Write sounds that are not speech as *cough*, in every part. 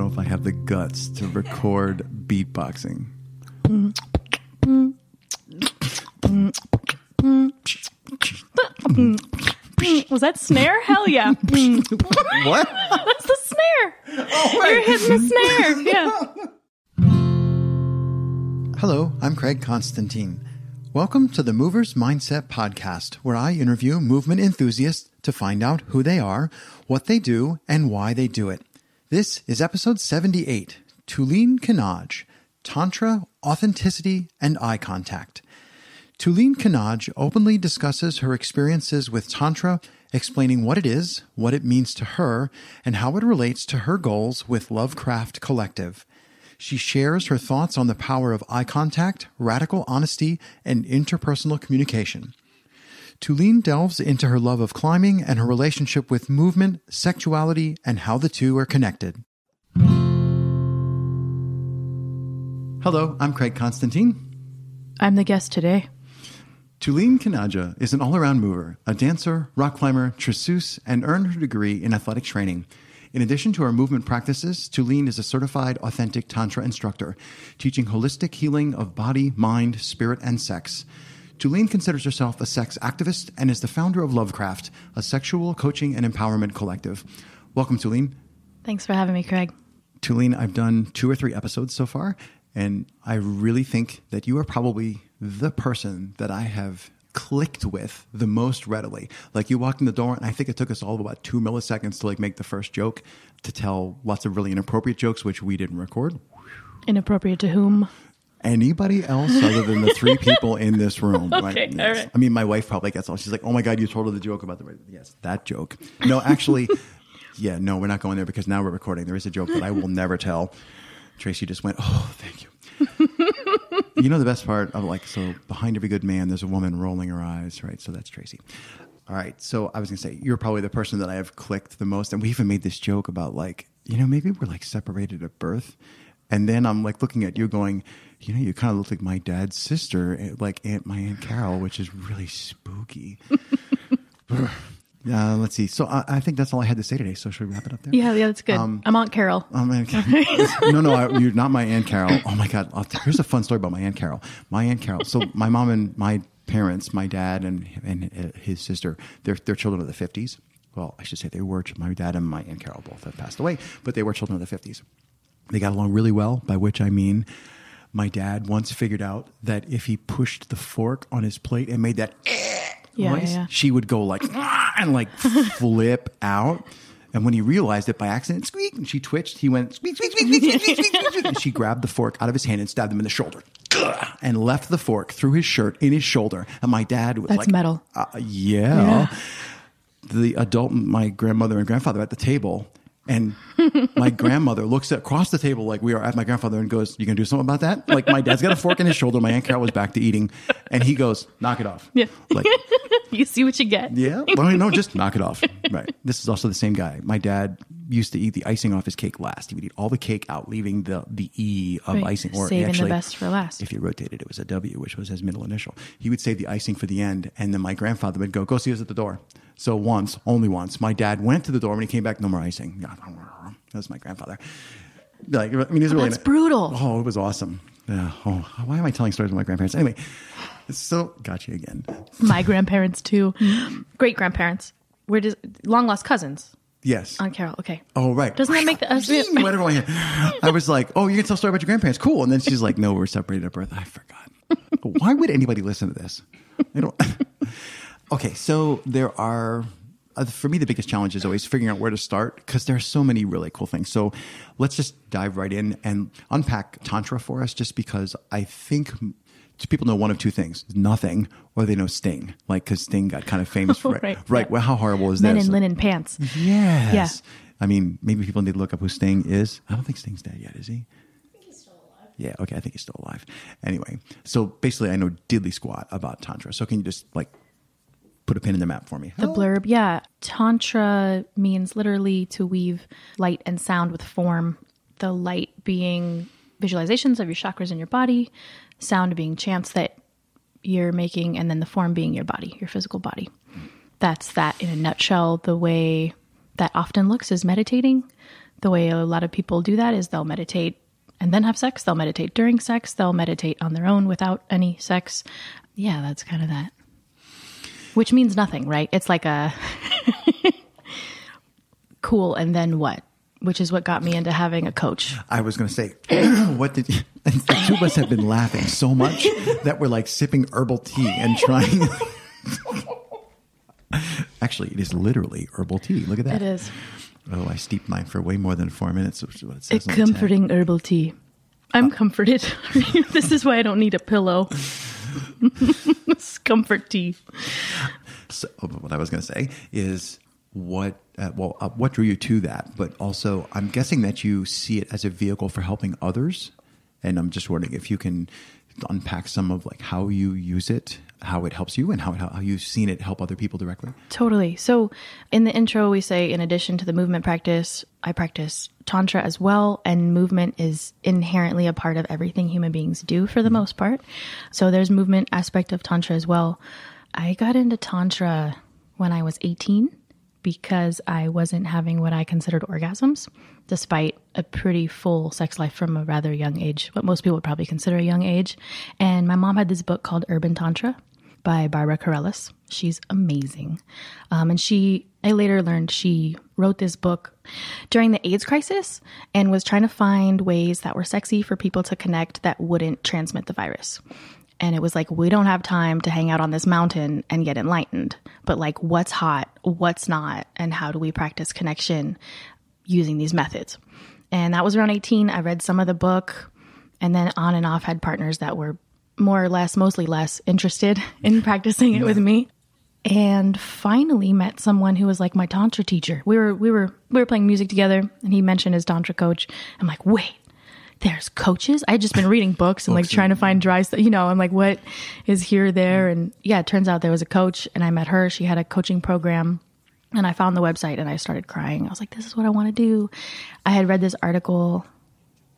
know if I have the guts to record beatboxing. Was that snare? Hell yeah. What? That's the snare. Oh, You're hitting the snare. Yeah. Hello, I'm Craig Constantine. Welcome to the Movers Mindset Podcast, where I interview movement enthusiasts to find out who they are, what they do, and why they do it. This is episode 78 Tuline Kanaj Tantra, Authenticity, and Eye Contact. Tuline Kanaj openly discusses her experiences with Tantra, explaining what it is, what it means to her, and how it relates to her goals with Lovecraft Collective. She shares her thoughts on the power of eye contact, radical honesty, and interpersonal communication. Tulin delves into her love of climbing and her relationship with movement, sexuality, and how the two are connected. Hello, I'm Craig Constantine. I'm the guest today. Tulin Kanaja is an all around mover, a dancer, rock climber, traceuse, and earned her degree in athletic training. In addition to her movement practices, Tulin is a certified authentic Tantra instructor, teaching holistic healing of body, mind, spirit, and sex. Tulin considers herself a sex activist and is the founder of Lovecraft, a sexual coaching and empowerment collective. Welcome, Tulin. Thanks for having me, Craig. Tulin, I've done two or three episodes so far, and I really think that you are probably the person that I have clicked with the most readily. Like you walked in the door, and I think it took us all about two milliseconds to like make the first joke, to tell lots of really inappropriate jokes, which we didn't record. Inappropriate to whom? Anybody else other than the three *laughs* people in this room? Okay, all right. I mean, my wife probably gets all. She's like, "Oh my god, you told her the joke about the yes, that joke." No, actually, *laughs* yeah, no, we're not going there because now we're recording. There is a joke that I will never tell. Tracy just went, "Oh, thank you." you know the best part of like so behind every good man, there's a woman rolling her eyes, right? So that's Tracy. All right, so I was gonna say you're probably the person that I have clicked the most, and we even made this joke about like you know maybe we're like separated at birth, and then I'm like looking at you going, you know, you kind of look like my dad's sister, eh, like Aunt my Aunt Carol, which is really spooky. *laughs* *sighs* Uh, let's see. So I, I think that's all I had to say today. So should we wrap it up there? Yeah, yeah, that's good. I'm Aunt Carol. *laughs* *laughs* No, no, I, you're not my aunt Carol. Oh my god, here's a fun story about my aunt Carol. My aunt Carol. So my mom and my parents, my dad and and uh, his sister, they're they're children of the 50s. Well, I should say they were. My dad and my aunt Carol both have passed away, but they were children of the 50s. They got along really well. By which I mean, my dad once figured out that if he pushed the fork on his plate and made that eh yeah, noise, yeah, yeah. she would go like ah, and like *laughs* flip out. And when he realized it by accident, squeak, and she twitched, he went squeak, squeak, squeak, squeak, squeak, squeak, squeak, and she grabbed the fork out of his hand and stabbed him in the shoulder, and left the fork through his shirt in his shoulder. And my dad was That's like, metal. Uh, yeah. yeah. The adult, my grandmother and grandfather at the table and my *laughs* grandmother looks across the table like we are at my grandfather and goes, You gonna do something about that? Like my dad's got a fork in his shoulder. My Aunt Carol was back to eating. And he goes, Knock it off. Yeah. Like, *laughs* *laughs* You see what you get. yeah. *laughs* Well, no, just knock it off. Right. This is also the same guy. My dad used to eat the icing off his cake last. He would eat all the cake out, leaving the the E of Right. icing. Or Saving the actually, best for last. If you rotated, it was a W, which was his middle initial. He would save the icing for the end, and then my grandfather would go, "Go see us at the door." So once, only once, my dad went to the door. When he came back, no more icing. That was my grandfather. Like, I mean, he's really That's brutal. Oh, it was awesome. Yeah. Oh, why am I telling stories of my grandparents? Anyway, so got you again. My grandparents too. Great grandparents. Where does long lost cousins? Yes. Aunt Carol. Okay. Oh, right. Doesn't that make the us? I was like, "Oh, you can tell a story about your grandparents? Cool." And then she's like, "No, we're separated at birth." I forgot. Why would anybody listen to this? I don't. *laughs* okay, so there are. Uh, for me, the biggest challenge is always figuring out where to start because there are so many really cool things. So let's just dive right in and unpack Tantra for us, just because I think people know one of two things: nothing, or they know Sting. Like because Sting got kind of famous for *laughs* Right, right. yeah. Well, how horrible is Men this? in linen pants. Yes. Yeah. I mean, maybe people need to look up who Sting is. I don't think Sting's dead yet, is he? Yeah, okay, I think he's still alive. Anyway, so basically, I know diddly squat about Tantra. So can you just like put a pin in the map for me? The blurb, yeah. Tantra means literally to weave light and sound with form. The light being visualizations of your chakras in your body, sound being chants that you're making, and then the form being your body, your physical body. That's that in a nutshell. The way that often looks is meditating. the way a lot of people do that is they'll meditate and then have sex. They'll meditate during sex. They'll meditate on their own without any sex. Yeah, that's kind of that. Which means nothing, right? It's like a *laughs* cool and then what? Which is what got me into having a coach. I was going to say, *clears throat* what did you, *laughs* the two of us have been laughing so much that we're like sipping herbal tea and trying. *laughs* Actually, it is literally herbal tea. Look at that. It is. Oh, I steeped mine for way more than four minutes, which is what it says. A on the comforting herbal tea. I'm uh, comforted. *laughs* this is why I don't need a pillow. it's comfort tea. So, what I was going to say is what uh, well uh, what drew you to that, but also I'm guessing that you see it as a vehicle for helping others, and I'm just wondering if you can unpack some of like how you use it, how it helps you, and how how you've seen it help other people directly. Totally. So, in the intro, we say, in addition to the movement practice, I practice Tantra as well, and movement is inherently a part of everything human beings do for the most part. So, there's movement aspect of Tantra as well. I got into Tantra when I was 18 because I wasn't having what I considered orgasms, despite a pretty full sex life from a rather young age, what most people would probably consider a young age. And my mom had this book called Urban Tantra by Barbara Carrellas. She's amazing. Um, and she, I later learned she wrote this book during the AIDS crisis and was trying to find ways that were sexy for people to connect that wouldn't transmit the virus. And it was like, we don't have time to hang out on this mountain and get enlightened, but like, what's hot, what's not, and how do we practice connection using these methods? And that was around 18. I read some of the book and then on and off had partners that were more or less, mostly less interested *laughs* in practicing it with me. And finally met someone who was like my tantra teacher. We were we were we were playing music together and he mentioned his tantra coach. I'm like, "Wait, there's coaches. I had just been reading books and like trying to find dry stuff. You know, I'm like, what is here, there? And yeah, it turns out there was a coach and I met her. She had a coaching program and I found the website and I started crying. I was like, this is what I want to do. I had read this article,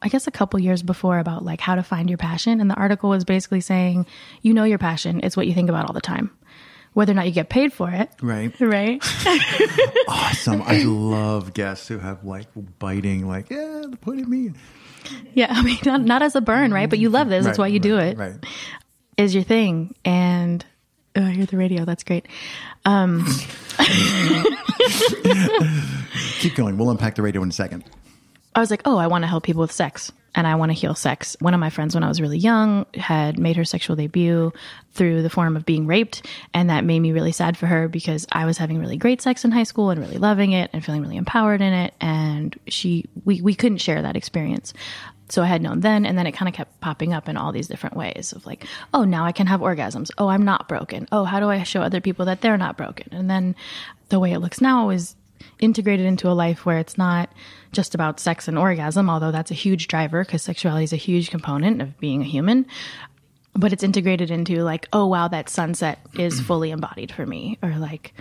I guess a couple years before about like how to find your passion. And the article was basically saying, you know, your passion. It's what you think about all the time. Whether or not you get paid for it. Right. *laughs* Right. *laughs* Awesome. I *laughs* love guests who have like biting, like, yeah, put it me. Yeah. *laughs* I mean, not, not as a burn, right? But you love this. That's why you do right, it. Right. is your thing and oh, I hear the radio. That's great. Um, Keep going. We'll unpack the radio in a second. I was like, oh, I want to help people with sex and I want to heal sex. One of my friends, when I was really young, had made her sexual debut through the form of being raped. And that made me really sad for her because I was having really great sex in high school and really loving it and feeling really empowered in it. And she, we, we couldn't share that experience. So I had known then, and then it kind of kept popping up in all these different ways of like, oh, now I can have orgasms. Oh, I'm not broken. Oh, how do I show other people that they're not broken? And then the way it looks now is integrated into a life where it's not just about sex and orgasm, although that's a huge driver because sexuality is a huge component of being a human. But it's integrated into like, oh wow, that sunset is *clears throat* fully embodied for me, or like,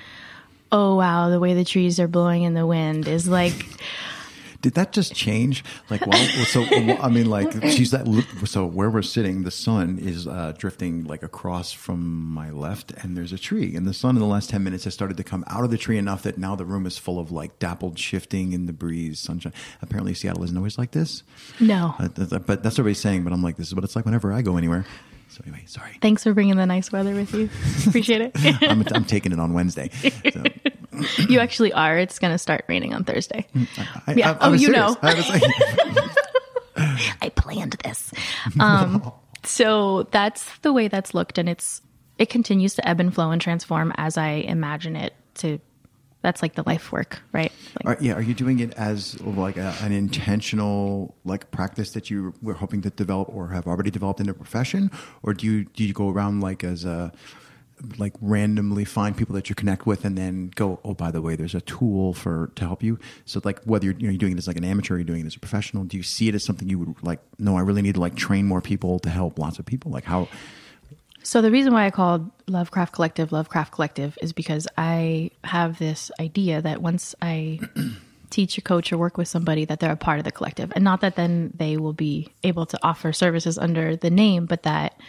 oh wow, the way the trees are blowing in the wind is like, Did that just change? Like, well, so I mean, like, she's that. So where we're sitting, the sun is uh, drifting like across from my left, and there's a tree. And the sun in the last ten minutes has started to come out of the tree enough that now the room is full of like dappled shifting in the breeze, sunshine. Apparently, Seattle isn't always like this. no. Uh, but that's what everybody's saying. But I'm like, this is what it's like whenever I go anywhere. So anyway, sorry. Thanks for bringing the nice weather with you. *laughs* Appreciate it. *laughs* I'm, I'm taking it on Wednesday. So, you actually are. It's going to start raining on Thursday. I, Yeah. I, I Oh, you serious. know. I was like, *laughs* I planned this. Um, so that's the way that's looked, and it's it continues to ebb and flow and transform as I imagine it to. That's like the life work, right? Like, Are, yeah, are you doing it as like a, an intentional like practice that you were hoping to develop or have already developed in a profession, or do you do you go around like as a like randomly find people that you connect with and then go, oh, by the way, there's a tool for to help you. So like whether you're, you know, you're doing it as like an amateur, or you're doing it as a professional, do you see it as something you would like? No, I really need to like train more people to help lots of people. Like how? So the reason why I called Lovecraft Collective Lovecraft Collective is because I have this idea that once I *clears throat* teach or coach or work with somebody that they're a part of the collective. And not that then they will be able to offer services under the name but that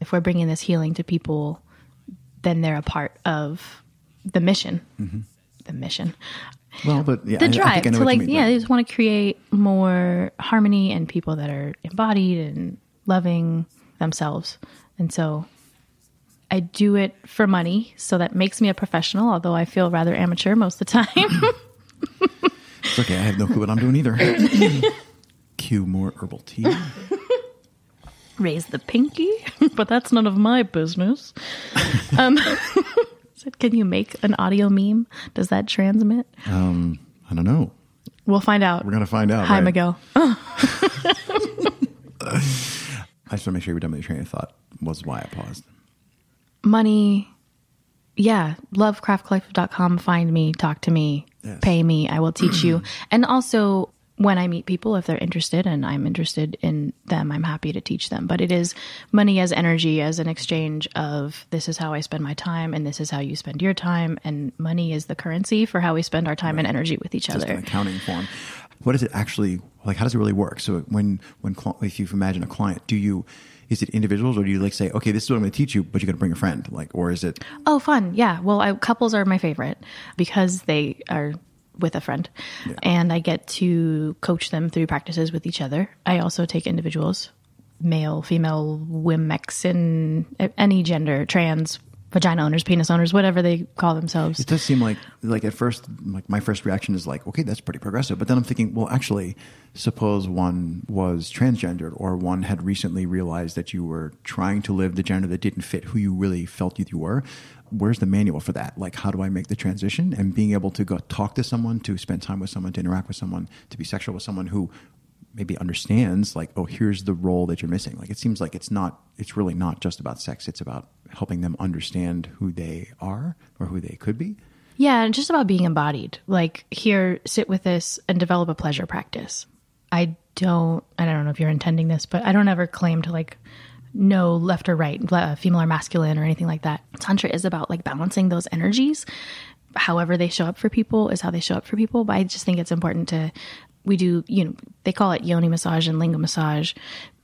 if we're bringing this healing to people then they're a part of the mission. Mm-hmm. The mission. Well, but yeah, the drive. think I know to what like mean, yeah right. they just want to create more harmony and people that are embodied and loving themselves. And so i do it for money so that makes me a professional although i feel rather amateur most of the time *laughs* It's okay. I have no clue what I'm doing either. *laughs* Cue more herbal tea. raise the pinky *laughs* but that's none of my business um said, can you make an audio meme does that transmit Um, I don't know. we'll find out We're gonna find out. hi right? miguel I just want to make sure done with your train of thought. Was why I paused. Money yeah lovecraftcollective.com find me talk to me Yes. pay me i will teach you *clears throat* and also when i meet people if they're interested and i'm interested in them i'm happy to teach them but it is money as energy as an exchange of this is how i spend my time and this is how you spend your time and money is the currency for how we spend our time and energy with each Just other an accounting form. What does it actually like? How does it really work? So when when if you imagine a client, do you is it individuals or do you like say, okay, this is what I'm going to teach you, but you're going to bring a friend, like, or is it? Oh, fun. Yeah. Well, I, couples are my favorite because they are with a friend and I get to coach them through practices with each other. I also take individuals, male, female, womex, any gender, trans, vagina owners, penis owners, whatever they call themselves. It does seem like like at first, like my first reaction is like, okay, that's pretty progressive. But then I'm thinking, well, actually, suppose one was transgendered or one had recently realized that you were trying to live the gender that didn't fit who you really felt you were. Where's the manual for that? Like, how do I make the transition? And being able to go talk to someone, to spend time with someone, to interact with someone, to be sexual with someone who maybe understands like oh here's the role that you're missing like it seems like it's not it's really not just about sex it's about helping them understand who they are or who they could be Yeah, and just about being embodied. Like here, sit with this and develop a pleasure practice. I don't. I don't know if you're intending this, but I don't ever claim to like know left or right, uh, female or masculine, or anything like that. Tantra is about like balancing those energies. However, they show up for people is how they show up for people. But I just think it's important to. We do, you know, they call it yoni massage and linga massage.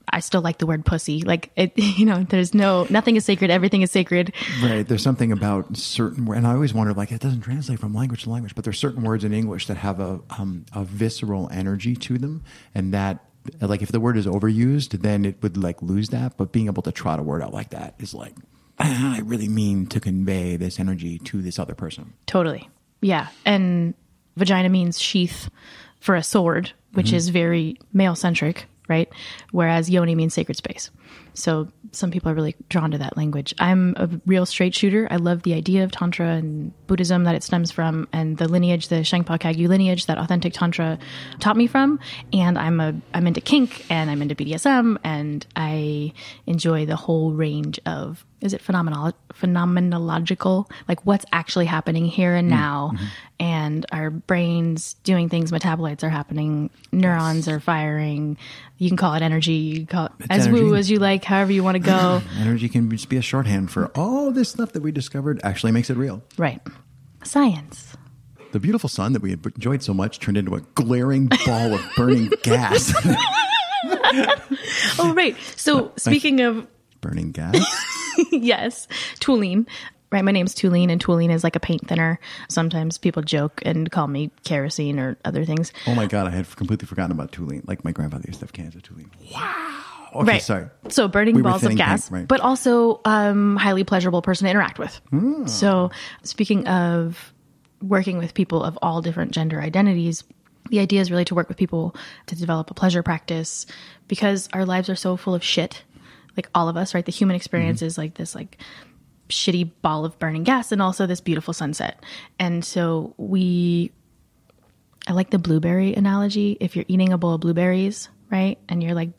I still like the word pussy. Like it, *laughs* you know, there's no nothing is sacred. Everything is sacred. right there's something about certain and i always wonder like it doesn't translate from language to language but there's certain words in english that have a um, a visceral energy to them and that like if the word is overused then it would like lose that but being able to trot a word out like that is like "Ah, *clears throat* i really mean to convey this energy to this other person Totally. Yeah. And vagina means sheath for a sword, which is very male centric, right? Whereas yoni means sacred space. So some people are really drawn to that language. I'm a real straight shooter. I love the idea of Tantra and Buddhism that it stems from and the lineage, the Shangpa Kagyu lineage that authentic Tantra taught me from. And I'm a I'm into kink and I'm into BDSM and I enjoy the whole range of is it phenomenal phenomenological like what's actually happening here and mm-hmm. now mm-hmm. and our brains doing things metabolites are happening neurons are firing. You can call it energy you can call it as woo as you like however you want to go. *clears throat* Energy can just be a shorthand for all this stuff that we discovered actually makes it real. right. Science. The beautiful sun that we had enjoyed so much turned into a glaring ball of burning *laughs* gas. *laughs* oh right. So speaking of burning gas? *laughs* yes, Tooline. Right, my name's Tooline, and Tooline is like a paint thinner. Sometimes people joke and call me kerosene or other things. Oh my God, I had completely forgotten about toluene. Like my grandfather used to have cans of toluene. Wow. Okay, right. sorry. So burning We balls of gas, paint, right. but also um, highly pleasurable person to interact with. Hmm. So speaking of working with people of all different gender identities, the idea is really to work with people to develop a pleasure practice because our lives are so full of shit. Like all of us, right? The human experience Mm-hmm. is like this like shitty ball of burning gas and also this beautiful sunset. And so we I like the blueberry analogy. If you're eating a bowl of blueberries, right? And you're like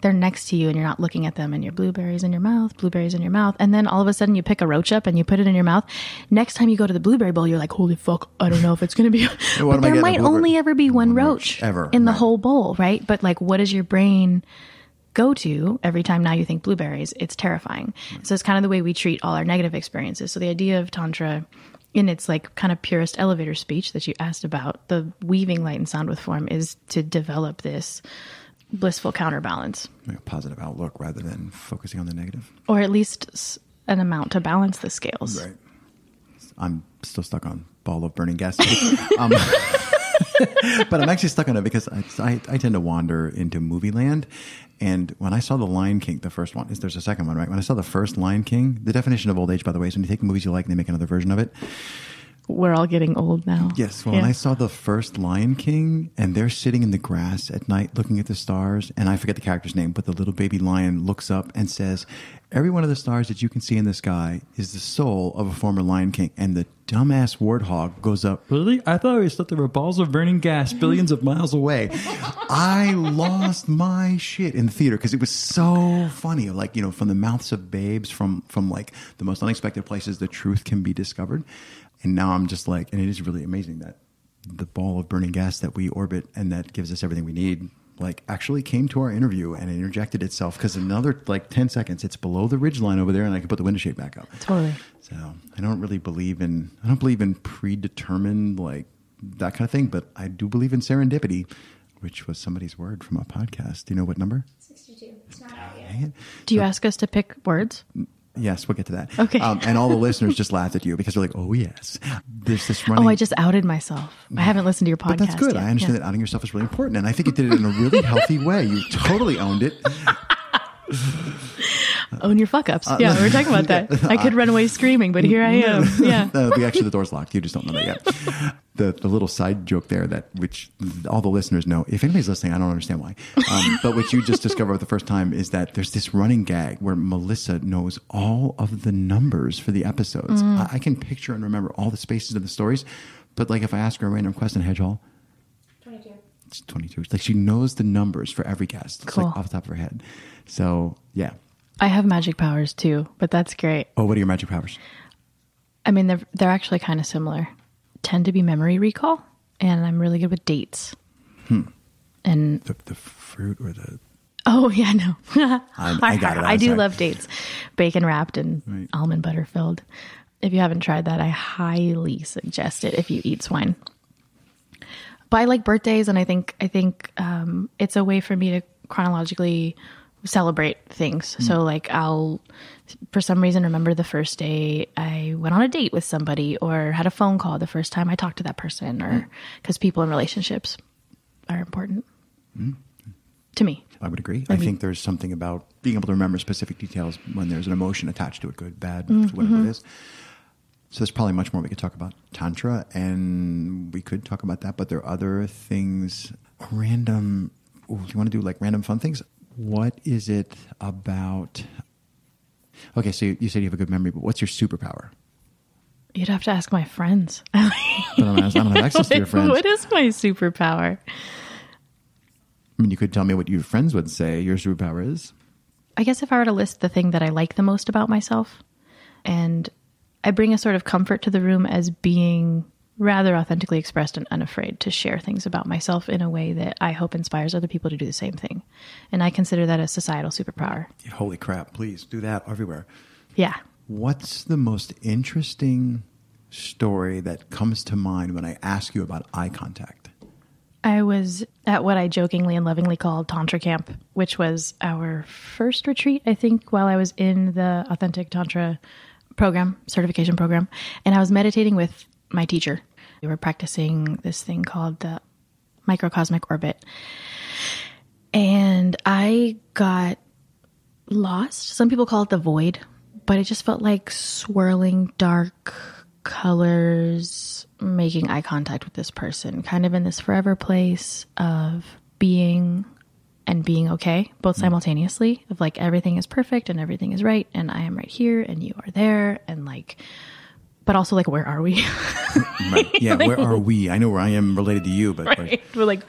they're next to you and you're not looking at them and your blueberries in your mouth, blueberries in your mouth. And then all of a sudden you pick a roach up and you put it in your mouth. Next time you go to the blueberry bowl, you're like, holy fuck, I don't know if it's going to be. *laughs* but there might only ever be one One roach, roach, ever, in the right. whole bowl, right? But like, what does your brain go to every time now you think blueberries? It's terrifying. So it's kind of the way we treat all our negative experiences. So the idea of Tantra in its like kind of purest elevator speech that you asked about, the weaving light and sound with form is to develop this blissful counterbalance, A positive outlook rather than focusing on the negative. or at least an amount to balance the scales. Right. I'm still stuck on ball of burning gas. *laughs* um, *laughs* but I'm actually stuck on it because I, I, I tend to wander into movie land. And when I saw The Lion King, the first one, is there's a second one, right? When I saw the first Lion King, the definition of old age, by the way, is when you take movies you like and they make another version of it. We're all getting old now. Yes. Well, Yeah. when I saw the first Lion King and they're sitting in the grass at night looking at the stars, and I forget the character's name, but the little baby lion looks up and says, Every one of the stars that you can see in the sky is the soul of a former Lion King. And the dumbass warthog goes up, Really? I thought always thought there were balls of burning gas billions of miles away. I lost my shit in the theater because it was so funny. Like, you know, from the mouths of babes, from, from like the most unexpected places, the truth can be discovered. And now I'm just like, and it is really amazing that the ball of burning gas that we orbit and that gives us everything we need, like actually came to our interview and it interjected itself because another like 10 seconds, it's below the ridge line over there and I can put the window shade back up. Totally. So I don't really believe in, I don't believe in predetermined, like that kind of thing, but I do believe in serendipity, which was somebody's word from a podcast. Do you know what number? 62. It's not out yet. Do you ask us to pick words? Yes, we'll get to that. Okay. Um, and all the listeners just laughed at you because they're like, oh, yes. There's this running. Oh, I just outed myself. I haven't listened to your podcast. But that's good. yet. I understand Yeah. that outing yourself is really important, and I think you did it in a really healthy way. You totally owned it. *laughs* Own your fuck ups. yeah, we were talking about that. *laughs* I could run away screaming, but here I am. Yeah. Uh, the, actually, the door's locked. You just don't know that yet. The the little side joke there that which all the listeners know. If anybody's listening, I don't understand why. Um, but what you just discovered the first time is that there's this running gag where Melissa knows all of the numbers for the episodes. Mm. I, I can picture and remember all the spaces of the stories. But like if I ask her a random question, Hedgehog, 22. It's 22. Like she knows the numbers for every guest. It's Cool. like off the top of her head. So, yeah. I have magic powers too, but that's great. Oh, what are your magic powers? I mean, they're they're actually kind of similar. Tend to be memory recall, and I'm really good with dates. Hmm. And The, the fruit or the. oh *laughs* yeah, no, I- I got it. I I'm do love dates, bacon wrapped and Right. almond butter filled. If you haven't tried that, I highly suggest it if you eat swine. But I like birthdays, and I think I think um, it's a way for me to chronologically celebrate things. Hmm. So like I'll for some reason remember the first day I went on a date with somebody or had a phone call the first time I talked to that person or because people in relationships are important Hmm. to me. I would agree. I think there's something about being able to remember specific details when there's an emotion attached to it, good, bad, Mm-hmm. whatever it is. So there's probably much more we could talk about Tantra, and we could talk about that, but there are other things, random. Ooh, you want to do like random fun things? What is it about? Okay, so you, you said you have a good memory, but what's your superpower? You'd have to ask my friends. But I don't, I don't have access to your friends. what is my superpower? I mean, you could tell me what your friends would say your superpower is. I guess if I were to list the thing that I like the most about myself, and I bring a sort of comfort to the room as being rather authentically expressed and unafraid to share things about myself in a way that I hope inspires other people to do the same thing. And I consider that a societal superpower. Holy crap, please do that everywhere. Yeah. What's the most interesting story that comes to mind when I ask you about eye contact? I was at what I jokingly and lovingly called Tantra Camp, which was our first retreat, I think, while I was in the Authentic Tantra program, certification program. And I was meditating with my teacher. We were practicing this thing called the microcosmic orbit. And I got lost. Some people call it the void, but it just felt like swirling dark colors, making eye contact with this person, kind of in this forever place of being and being okay, both hmm. simultaneously, of like everything is perfect and everything is right, and I am right here and you are there, and like, but also like, where are we? *laughs* Right. Yeah, where are we? I know where I am related to you, but like, right? *laughs* We're like,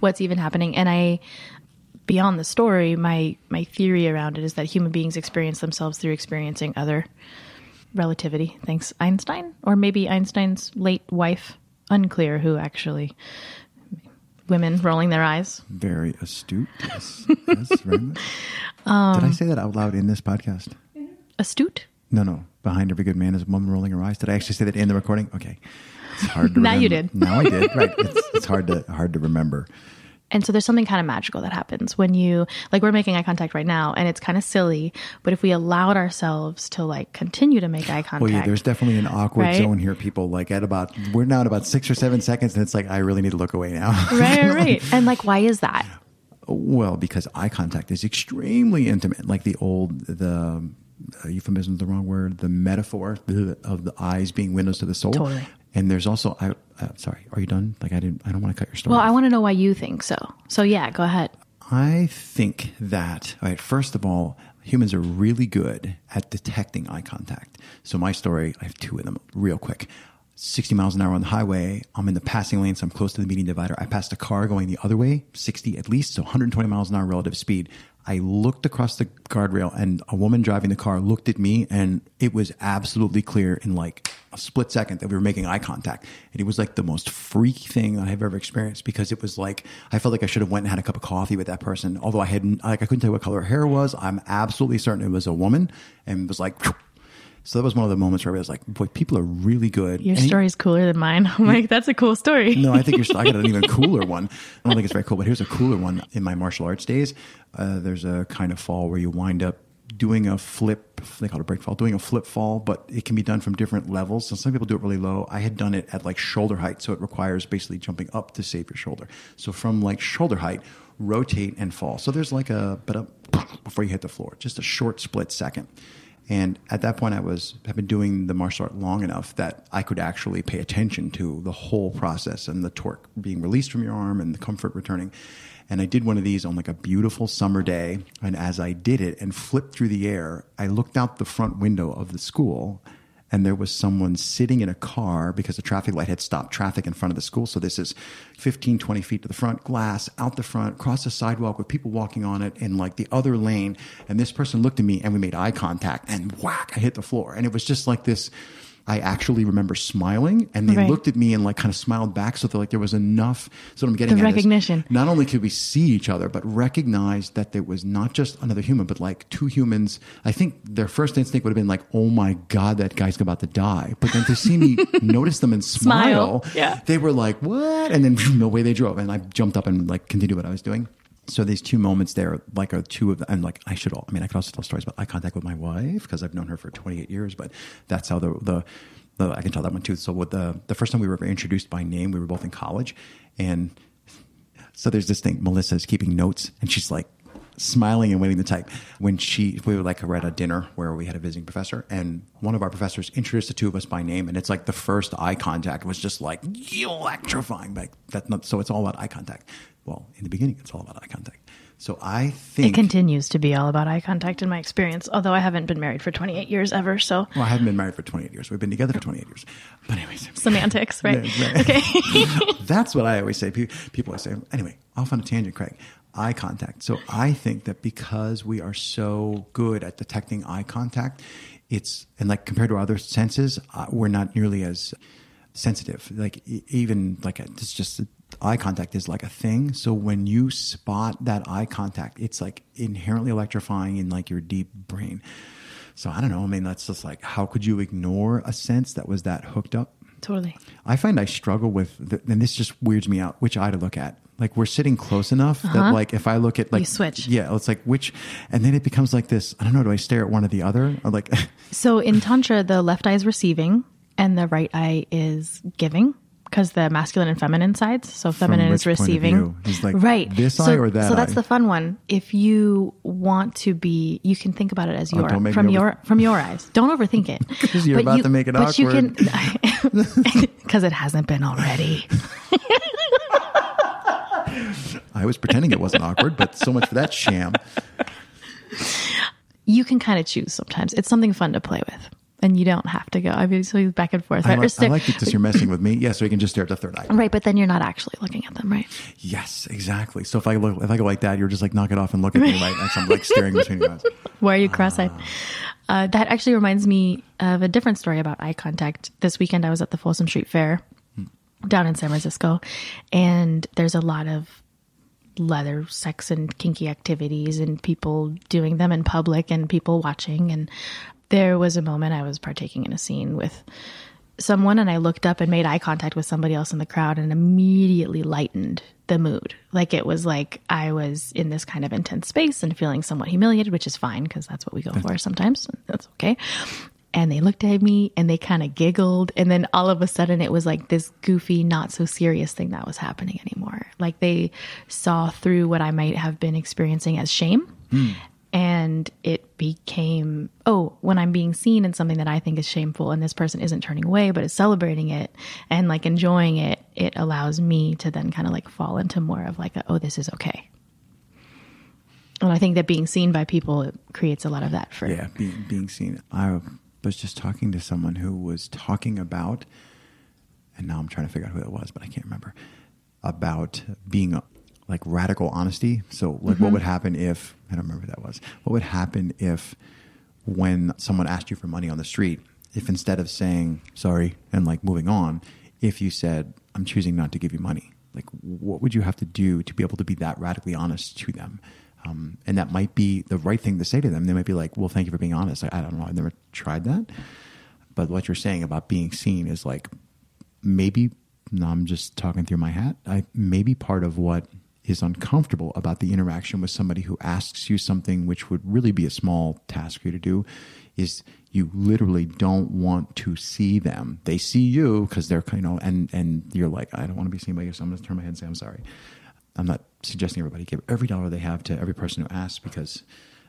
what's even happening? And I, beyond the story, my my theory around it is that human beings experience themselves through experiencing other relativity. Thanks Einstein, or maybe Einstein's late wife. Unclear who actually. Women rolling their eyes. very astute. Yes, yes very much. *laughs* Um, Did I say that out loud in this podcast? Astute. No, no. Behind every good man is a woman rolling her eyes. Did I actually say that in the recording? Okay. It's hard to *laughs* Now you did. Now I did. Right. It's, it's hard to hard to remember. And so there's something kind of magical that happens when you, like, we're making eye contact right now and it's kind of silly. But if we allowed ourselves to, like, continue to make eye contact. Well, yeah, there's definitely an awkward Right? zone here. People like at about we're now at about six or seven seconds, and it's like I really need to look away now. *laughs* right, right, right. *laughs* And, like, why is that? well, because eye contact is extremely intimate, like the old the uh, euphemism is the wrong word, the metaphor of the eyes being windows to the soul. Totally. And there's also, I uh, sorry, are you done? Like I didn't, I don't want to cut your story. Well, off. I want to know why you think so. So, yeah, go ahead. I think that, all right, first of all, humans are really good at detecting eye contact. So, my story, I have two of them real quick. 60 miles an hour on the highway. I'm in the passing lane, so I'm close to the median divider. I passed a car going the other way, 60 at least, so 120 miles an hour relative speed. I looked across the guardrail, and a woman driving the car looked at me, and it was absolutely clear in like a split second that we were making eye contact. And it was like the most freaky thing I have ever experienced because it was like I felt like I should have went and had a cup of coffee with that person. Although I hadn't, like I couldn't tell what color her hair was. I'm absolutely certain it was a woman, and it was like. So that was one of the moments where I was like, "Boy, people are really good." Your And- story's cooler than mine. *laughs* I'm like, that's a cool story. no, I think you're. I got an even *laughs* cooler one. I don't think it's very cool, but here's a cooler one. In my martial arts days, uh, there's a kind of fall where you wind up doing a flip. They call it a break fall. Doing a flip fall, but it can be done from different levels. So some people do it really low. I had done it at like shoulder height, so it requires basically jumping up to save your shoulder. So from like shoulder height, rotate and fall. So there's like a but up before you hit the floor, just a short split second. And at that point, I was have been doing the martial art long enough that I could actually pay attention to the whole process and the torque being released from your arm and the comfort returning. And I did one of these on like a beautiful summer day. And as I did it and flipped through the air, I looked out the front window of the school and there was someone sitting in a car because the traffic light had stopped traffic in front of the school. So this is 15, 20 feet to the front, glass out the front, across the sidewalk with people walking on it in like the other lane. And this person looked at me and we made eye contact and whack, I hit the floor. And it was just like this. I actually remember smiling and they Right. looked at me and like kind of smiled back. So that like there was enough. So I'm getting The at is recognition. not only could we see each other, but recognize that there was not just another human, but like two humans. I think their first instinct would have been like, "Oh my god, that guy's about to die." But then to see me *laughs* notice them and smile, Smile. Yeah. they were like, "What?" And then *laughs* no way they drove, and I jumped up and like continued what I was doing. So these two moments there, like are two of them, and like I should all. I mean, I could also tell stories about eye contact with my wife because I've known her for 28 years, but that's how the the. the I can tell that one too. So with the the first time we were introduced by name, we were both in college, and so there's this thing. Melissa is keeping notes, and she's like smiling and waiting to type. When she, we were like, at a dinner where we had a visiting professor, and one of our professors introduced the two of us by name, and it's like the first eye contact was just like electrifying. Like that's not. So it's all about eye contact. Well, in the beginning, it's all about eye contact. So I think It continues to be all about eye contact in my experience, although I haven't been married for 28 years ever. So well, I haven't been married for 28 years. We've been together for 28 years. But anyways, semantics, right? *laughs* Yeah, right. Okay. *laughs* That's what I always say. People always say, anyway, off on a tangent, Craig. Eye contact. So I think that because we are so good at detecting eye contact, it's, and like compared to other senses, uh, we're not nearly as sensitive. Like even like a, it's just eye contact is like a thing. So when you spot that eye contact, it's like inherently electrifying in like your deep brain. So I don't know. I mean, that's just like, how could you ignore a sense that was that hooked up? totally. I find I struggle with, the, and this just weirds me out, which eye to look at. Like we're sitting close enough that like if I look at like Uh-huh. switch. yeah, it's like which, and then it becomes like this. I don't know. Do I stare at one or the other, or like? *laughs* So in Tantra, the left eye is receiving and the right eye is giving because the masculine and feminine sides. So feminine is which point of receiving. like right. this so, eye or that So that's eye? the fun one. If you want to be, you can think about it as your Oh, don't make from me over- your from your eyes. Don't overthink it. *laughs* 'Cause you're about to make it but you awkward. *laughs* can because it hasn't been already. I was pretending it wasn't awkward, but so much for that sham. You can kind of choose sometimes. It's something fun to play with. And you don't have to go obviously back and forth. I right? Or like, I like it because you're messing with me. Yeah, so you can just stare at the third eye. Right, but then you're not actually looking at them, right? Yes, exactly. So if I look, if I go like that, you're just like knock it off and look at me, right? And so I'm like staring between your eyes. *laughs* Why are you cross-eyed? Uh, that actually reminds me of a different story about eye contact. This weekend, I was at the Folsom Street Fair down in San Francisco, and there's a lot of leather, sex, and kinky activities, and people doing them in public, and people watching. And there was a moment I was partaking in a scene with someone and I looked up and made eye contact with somebody else in the crowd and immediately lightened the mood. Like it was like I was in this kind of intense space and feeling somewhat humiliated, which is fine because that's what we go for sometimes. *laughs* That's okay. And they looked at me and they kind of giggled. And then all of a sudden it was like this goofy, not so serious thing that was happening anymore. Like they saw through what I might have been experiencing as shame. And it became, oh, when I'm being seen in something that I think is shameful and this person isn't turning away, but is celebrating it and like enjoying it, it allows me to then kind of like fall into more of like, a, oh, this is okay. And I think that being seen by people creates a lot of that for Yeah, being, being seen. I was just talking to someone who was talking about, and now I'm trying to figure out who it was, but I can't remember, about being like radical honesty. So, like, what mm-hmm. would happen if, I don't remember who that was, what would happen if when someone asked you for money on the street, if instead of saying sorry and like moving on, if you said, I'm choosing not to give you money, like, what would you have to do to be able to be that radically honest to them? Um, and that might be the right thing to say to them. They might be like, "Well, thank you for being honest." I, I don't know. I've never tried that, but what you're saying about being seen is like maybe. No, I'm just talking through my hat. I maybe part of what is uncomfortable about the interaction with somebody who asks you something which would really be a small task for you to do is you literally don't want to see them. They see you because they're you know, and and you're like, I don't want to be seen by you, so I'm going to turn my head and say I'm sorry. I'm not suggesting everybody give every dollar they have to every person who asks because,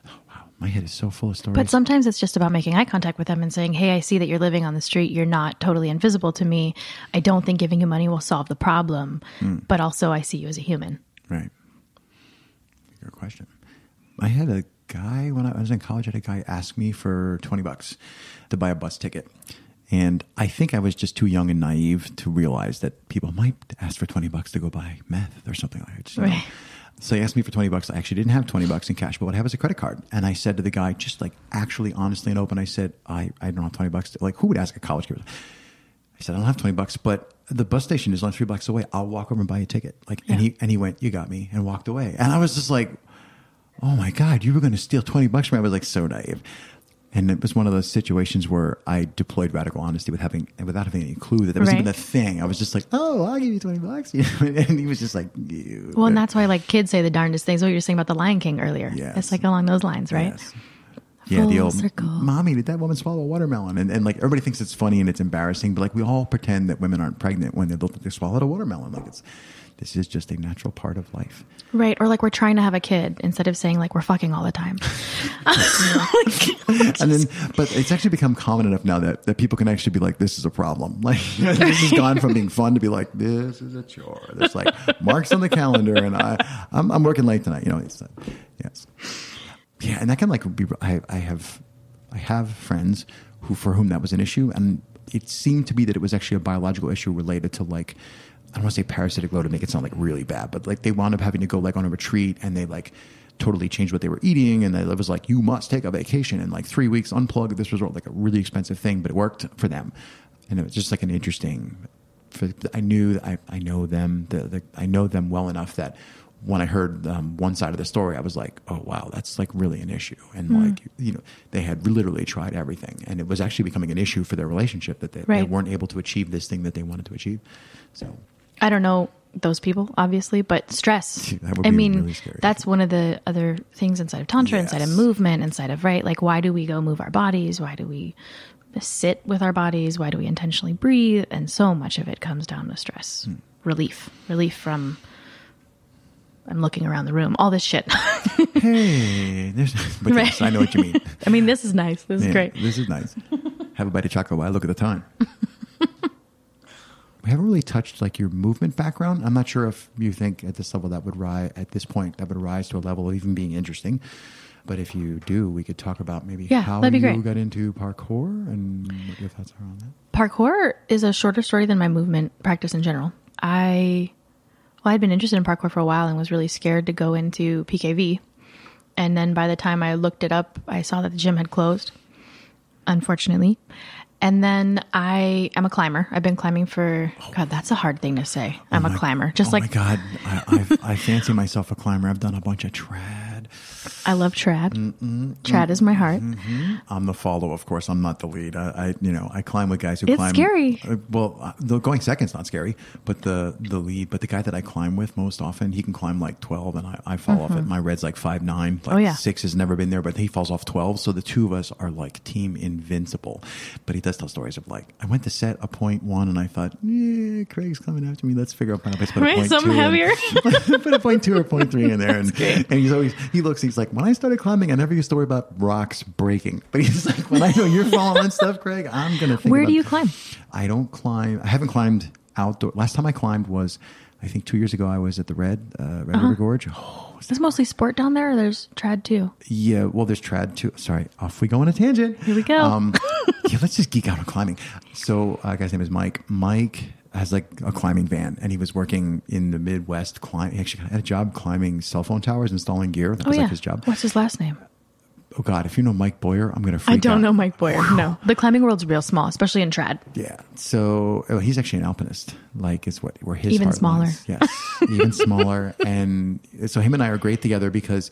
oh, wow, my head is so full of stories. But sometimes it's just about making eye contact with them and saying, Hey, I see that you're living on the street. You're not totally invisible to me. I don't think giving you money will solve the problem, hmm. but also I see you as a human. Right. Good question. I had a guy when I was in college. I had a guy ask me for twenty bucks to buy a bus ticket, and I think I was just too young and naive to realize that people might ask for twenty bucks to go buy meth or something like that. you know. Right. So he asked me for twenty bucks. I actually didn't have twenty bucks in cash, but what I have is a credit card. And I said to the guy, just like actually, honestly, and open, I said, I, I don't have twenty bucks. Like, who would ask a college kid? I said, I don't have 20 bucks, but the bus station is only three blocks away. I'll walk over and buy a ticket. Like, and he, and he went, you got me and walked away. And I was just like, oh my God, you were going to steal 20 bucks from me. I was like so naive. And it was one of those situations where I deployed radical honesty with having, without having any clue that there was Right. even a thing. I was just like, oh, I'll give you 20 bucks. *laughs* You know? And he was just like, you. Well, and that's why like kids say the darndest things. What you were saying about the Lion King earlier. Yes. It's like along those lines, right? Yes. Yeah, the old circle. mommy, did that woman swallow a watermelon? And, and like everybody thinks it's funny and it's embarrassing, but like we all pretend that women aren't pregnant when they look like they swallowed a watermelon. Like it's this is just a natural part of life. Right. Or like we're trying to have a kid instead of saying like we're fucking all the time. *laughs* and then, but it's actually become common enough now that, that people can actually be like, this is a problem. *laughs* Like *laughs* this has gone from being fun to be like, this is a chore. There's like marks on the calendar and I, I'm, I'm working late tonight. You know, it's, uh, yes. Yeah. And that can like be, I, I have, I have friends who, for whom that was an issue. And it seemed to be that it was actually a biological issue related to like, I don't want to say parasitic load to make it sound like really bad, but like they wound up having to go like on a retreat and they like totally changed what they were eating and it was like you must take a vacation and like three weeks unplug. This was like a really expensive thing, but it worked for them, and it was just like an interesting. For, I knew I I know them the, the I know them well enough that when I heard um, one side of the story, I was like, oh wow, that's like really an issue, and like you know they had literally tried everything, and it was actually becoming an issue for their relationship that they, they weren't able to achieve this thing that they wanted to achieve. So I don't know those people, obviously, but stress. *laughs* I mean, really that's one of the other things inside of Tantra, inside of movement, inside of, right? Like, why do we go move our bodies? Why do we sit with our bodies? Why do we intentionally breathe? And so much of it comes down to stress, Hmm. relief, relief from. I'm looking around the room. All this shit. *laughs* hey, there's, *laughs* but yes, I know what you mean. I mean, this is nice. This is great. This is nice. Have a bite of chocolate while I look at the time. We haven't really touched like your movement background. I'm not sure if you think at this level that would rise at this point that would rise to a level of even being interesting. But if you do, we could talk about maybe Yeah, how you great. got into parkour and what your thoughts are on that. parkour is a shorter story than my movement practice in general. I well, I'd been interested in parkour for a while and was really scared to go into PKV. And then by the time I looked it up, I saw that the gym had closed, unfortunately. And then I am a climber. I've been climbing for God. That's a hard thing to say. I'm Oh a climber, just oh like my god, I, I've, fancy myself a climber. I've done a bunch of trad. I love trad. trad is my heart. I'm the follow, of course. I'm not the lead. I, I you know, I climb with guys who It's climb. scary. Uh, well, uh, the going second's not scary, but the the lead, but the guy that I climb with most often, he can climb like 12, and I, I fall off it. My red's like five nine. Like Mm-hmm. Oh, yeah. six has never been there, but he falls off 12. So the two of us are like team invincible. But he does tell stories of like, I went to set a point one, and I thought, yeah, Craig's coming after me. Let's figure out how to put a Right, point two heavier. *laughs* put a point two or point three in there, *laughs* and, and he's always he looks. He's like, when I started climbing, I never used to worry about rocks breaking. *laughs* But he's like, when I know you're falling and stuff, Craig, I'm gonna think. Where do you climb? I don't climb. I haven't climbed outdoor. Last time I climbed was, I think, two years ago. I was at the Red uh, Red Uh-huh. River Gorge. Oh, Is this mostly sport down there, or there's trad too? yeah. Well, there's trad too. Sorry, off we go on a tangent. Here we go. Um, *laughs* yeah, let's just geek out on climbing. So, uh, guy's name is Mike. Mike has like a climbing van, and he was working in the Midwest. Climb. He actually had a job climbing cell phone towers, installing gear. That Oh was yeah. like his job. What's his last name? Oh God, if you know Mike Boyer, I'm gonna freak I don't out. know Mike Boyer. No, the climbing world's real small, especially in trad. Yeah. So oh, he's actually an alpinist. Like it's what where his Even smaller. lies. Yes, even smaller. *laughs* And so him and I are great together because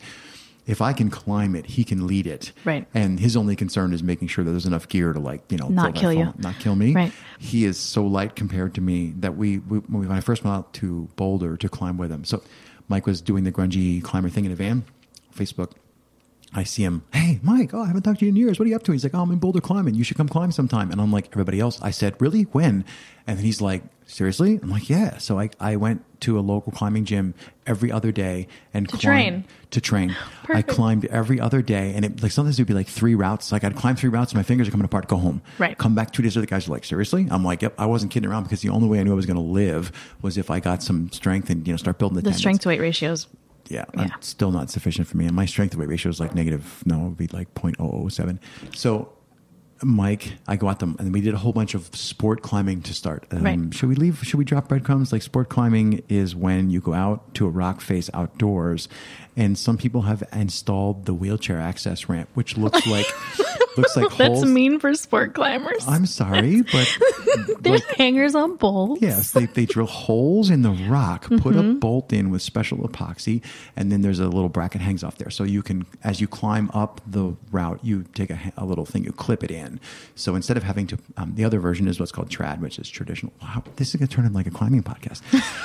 if I can climb it, he can lead it. Right. And his only concern is making sure that there's enough gear to like you know Not kill you. not kill me. Right. He is so light compared to me that we, we when I first went out to Boulder to climb with him. So Mike was doing the grungy climber thing in a van, Facebook. I see him, hey, Mike, oh, I haven't talked to you in years. What are you up to? He's like, oh, I'm in Boulder climbing. You should come climb sometime. And I'm like, everybody else, I said, really? When? And then he's like, seriously? I'm like, yeah. So I, I went to a local climbing gym every other day and To climbed- train. To train. *gasps* I climbed every other day. And it, like sometimes it would be like three routes. Like I'd climb three routes and my fingers are coming apart, go home. Right. Come back two days later, the guys are like, seriously? I'm like, yep, I wasn't kidding around because the only way I knew I was going to live was if I got some strength and, you know, start building the, The strength to weight ratios. Yeah, Yeah. that's still not sufficient for me. And my strength to weight ratio is like negative, no, it would be like 0.007. So, Mike, I go out them, and we did a whole bunch of sport climbing to start. Um, Right. Should we leave? Should we drop breadcrumbs? Like sport climbing is when you go out to a rock face outdoors, and some people have installed the wheelchair access ramp, which looks like *laughs* looks like *laughs* That's holes. mean for sport climbers. I'm sorry, *laughs* but There's hangers on bolts. Yes, they, they drill holes in the rock, put Mm-hmm. a bolt in with special epoxy, and then there's a little bracket hangs off there. So you can, as you climb up the route, you take a, a little thing, you clip it in. So instead of having to, um, the other version is what's called trad, which is traditional. Wow, this is going to turn into like a climbing podcast.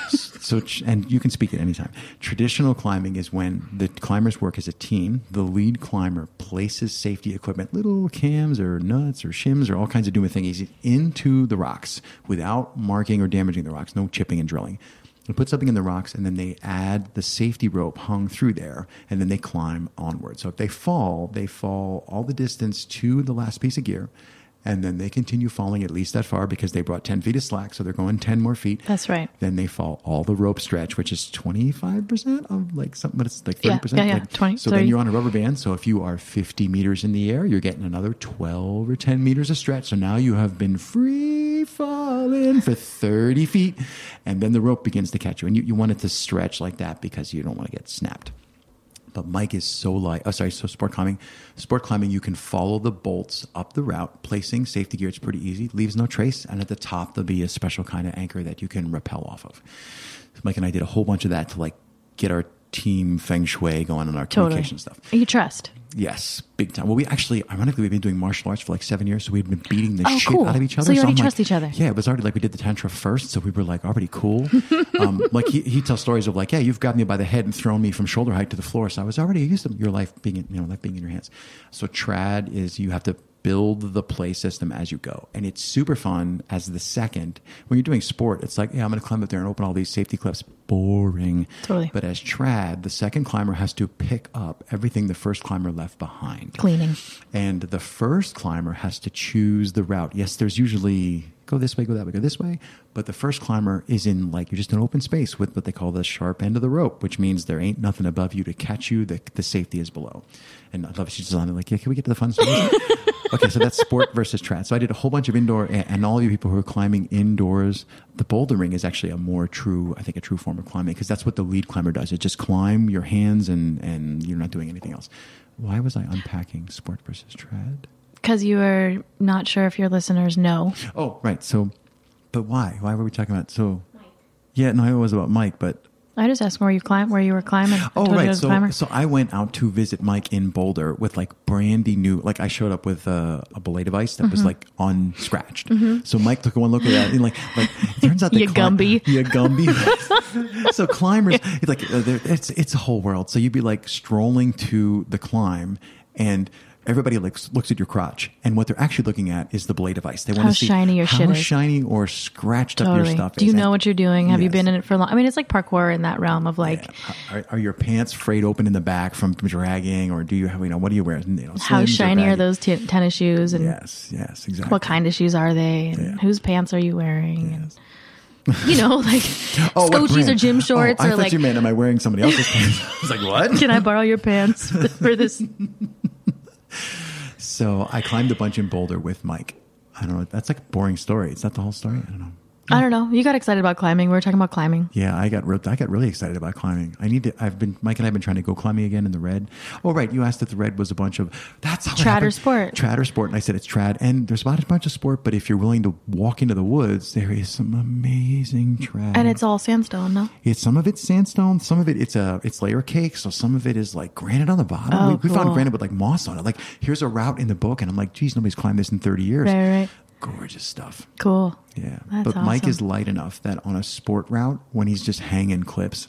*laughs* so, and you can speak at any time. Traditional climbing is when the climbers work as a team. The lead climber places safety equipment, little cams or nuts or shims or all kinds of doing thingies into the rocks without marking or damaging the rocks, no chipping and drilling. They put something in the rocks and then they add the safety rope hung through there and then they climb onward. So if they fall, they fall all the distance to the last piece of gear and then they continue falling at least that far because they brought 10 feet of slack. So they're going 10 more feet. That's right. Then they fall all the rope stretch, which is 25% of like something, but it's like 30%. Yeah, yeah, yeah, Like, 20, so 30. then you're on a rubber band. So if you are 50 meters in the air, you're getting another 12 or 10 meters of stretch. So now you have been free falling for 30 feet. And then the rope begins to catch you. And you, you want it to stretch like that because you don't want to get snapped. But Mike is so light. Oh, sorry. So sport climbing, sport climbing, you can follow the bolts up the route, placing safety gear. It's pretty easy. Leaves no trace. And at the top, there'll be a special kind of anchor that you can rappel off of. Mike and I did a whole bunch of that to like get our team feng shui going on our Totally. communication stuff. You trust. Yes, big time. Well, we actually, ironically, we've been doing martial arts for like seven years, so we've been beating the Oh, shit cool. out of each other. So you already I'm trust like- each other. Yeah, it was already like we did the tantra first, so we were like already cool. *laughs* um, like he he tells stories of like, yeah, you've grabbed me by the head and thrown me from shoulder height to the floor, so I was already used to your life being, in, you know, life being in your hands. So trad is you have to build the play system as you go, and it's super fun. As the second, when you're doing sport, it's like, yeah, I'm going to climb up there and open all these safety clips. Boring. Totally. But as trad, the second climber has to pick up everything the first climber left behind. Cleaning. And the first climber has to choose the route. Yes, there's usually go this way, go that way, go this way. But the first climber is in like you're just in open space with what they call the sharp end of the rope, which means there ain't nothing above you to catch you. The, the safety is below. And I love she's just on it like, yeah, can we get to the fun stories? *laughs* okay, so that's sport versus trad. So I did a whole bunch of indoor, and, and all of you people who are climbing indoors, the bouldering is actually a more true, I think, a true form of climbing because that's what the lead climber does. It just climb your hands and and you're not doing anything else. Why was I unpacking sport versus trad? Because you are not sure if your listeners know. Oh, right. So, but why? Why were we talking about? So, yeah, no, it was about Mike, but I just asked where you climb, where you were climbing. Oh you right, so climber. so I went out to visit Mike in Boulder with like brandy new. Like I showed up with a, a belay device that was Mm-hmm. like unscratched. So Mike took one look at that and like like it turns out *laughs* the Ya Gumby. *laughs* yeah Gumby. *laughs* so climbers it's like uh, it's it's a whole world. So you'd be like strolling to the climb and. Everybody looks looks at your crotch, and what they're actually looking at is the belay device. They want How to see shiny your how shit is. shiny or scratched up your Totally. stuff. Do you is. know what you're doing? Have you been in it for long? I mean, it's like parkour in that realm of like Yeah. Are, are your pants frayed open in the back from dragging, or do you have you know what do you wear? You know, how shiny are those t- tennis shoes and Yes, yes, exactly. what kind of shoes are they and Yeah. whose pants are you wearing? And, *laughs* you know, like *laughs* Oh, what Scoochies or gym oh, shorts Oh, I or thought like, you meant, am I wearing somebody else's pants? *laughs* I was like, what? can I borrow your pants for this? So I climbed a bunch in Boulder with Mike. I don't know. That's like a boring story. Is that the whole story? I don't know. I don't know. You got excited about climbing. We were talking about climbing. Yeah, I got I got really excited about climbing. I need to. I've been Mike and I've been trying to go climbing again in the red. Oh, right. You asked if the red was a bunch of that's how Trader happened. sport. Trader sport, and I said it's trad. And there's about a bunch of sport, but if you're willing to walk into the woods, there is some amazing trad. And it's all sandstone, no? It's some of it's sandstone, some of it it's a it's layer cake, so some of it is like granite on the bottom. Oh, we, we found granite with like moss on it. Like here's a route in the book, and I'm like, geez, nobody's climbed this in 30 years. Right, right. Gorgeous stuff. Cool. Yeah, That's but Mike awesome. is light enough that on a sport route, when he's just hanging clips,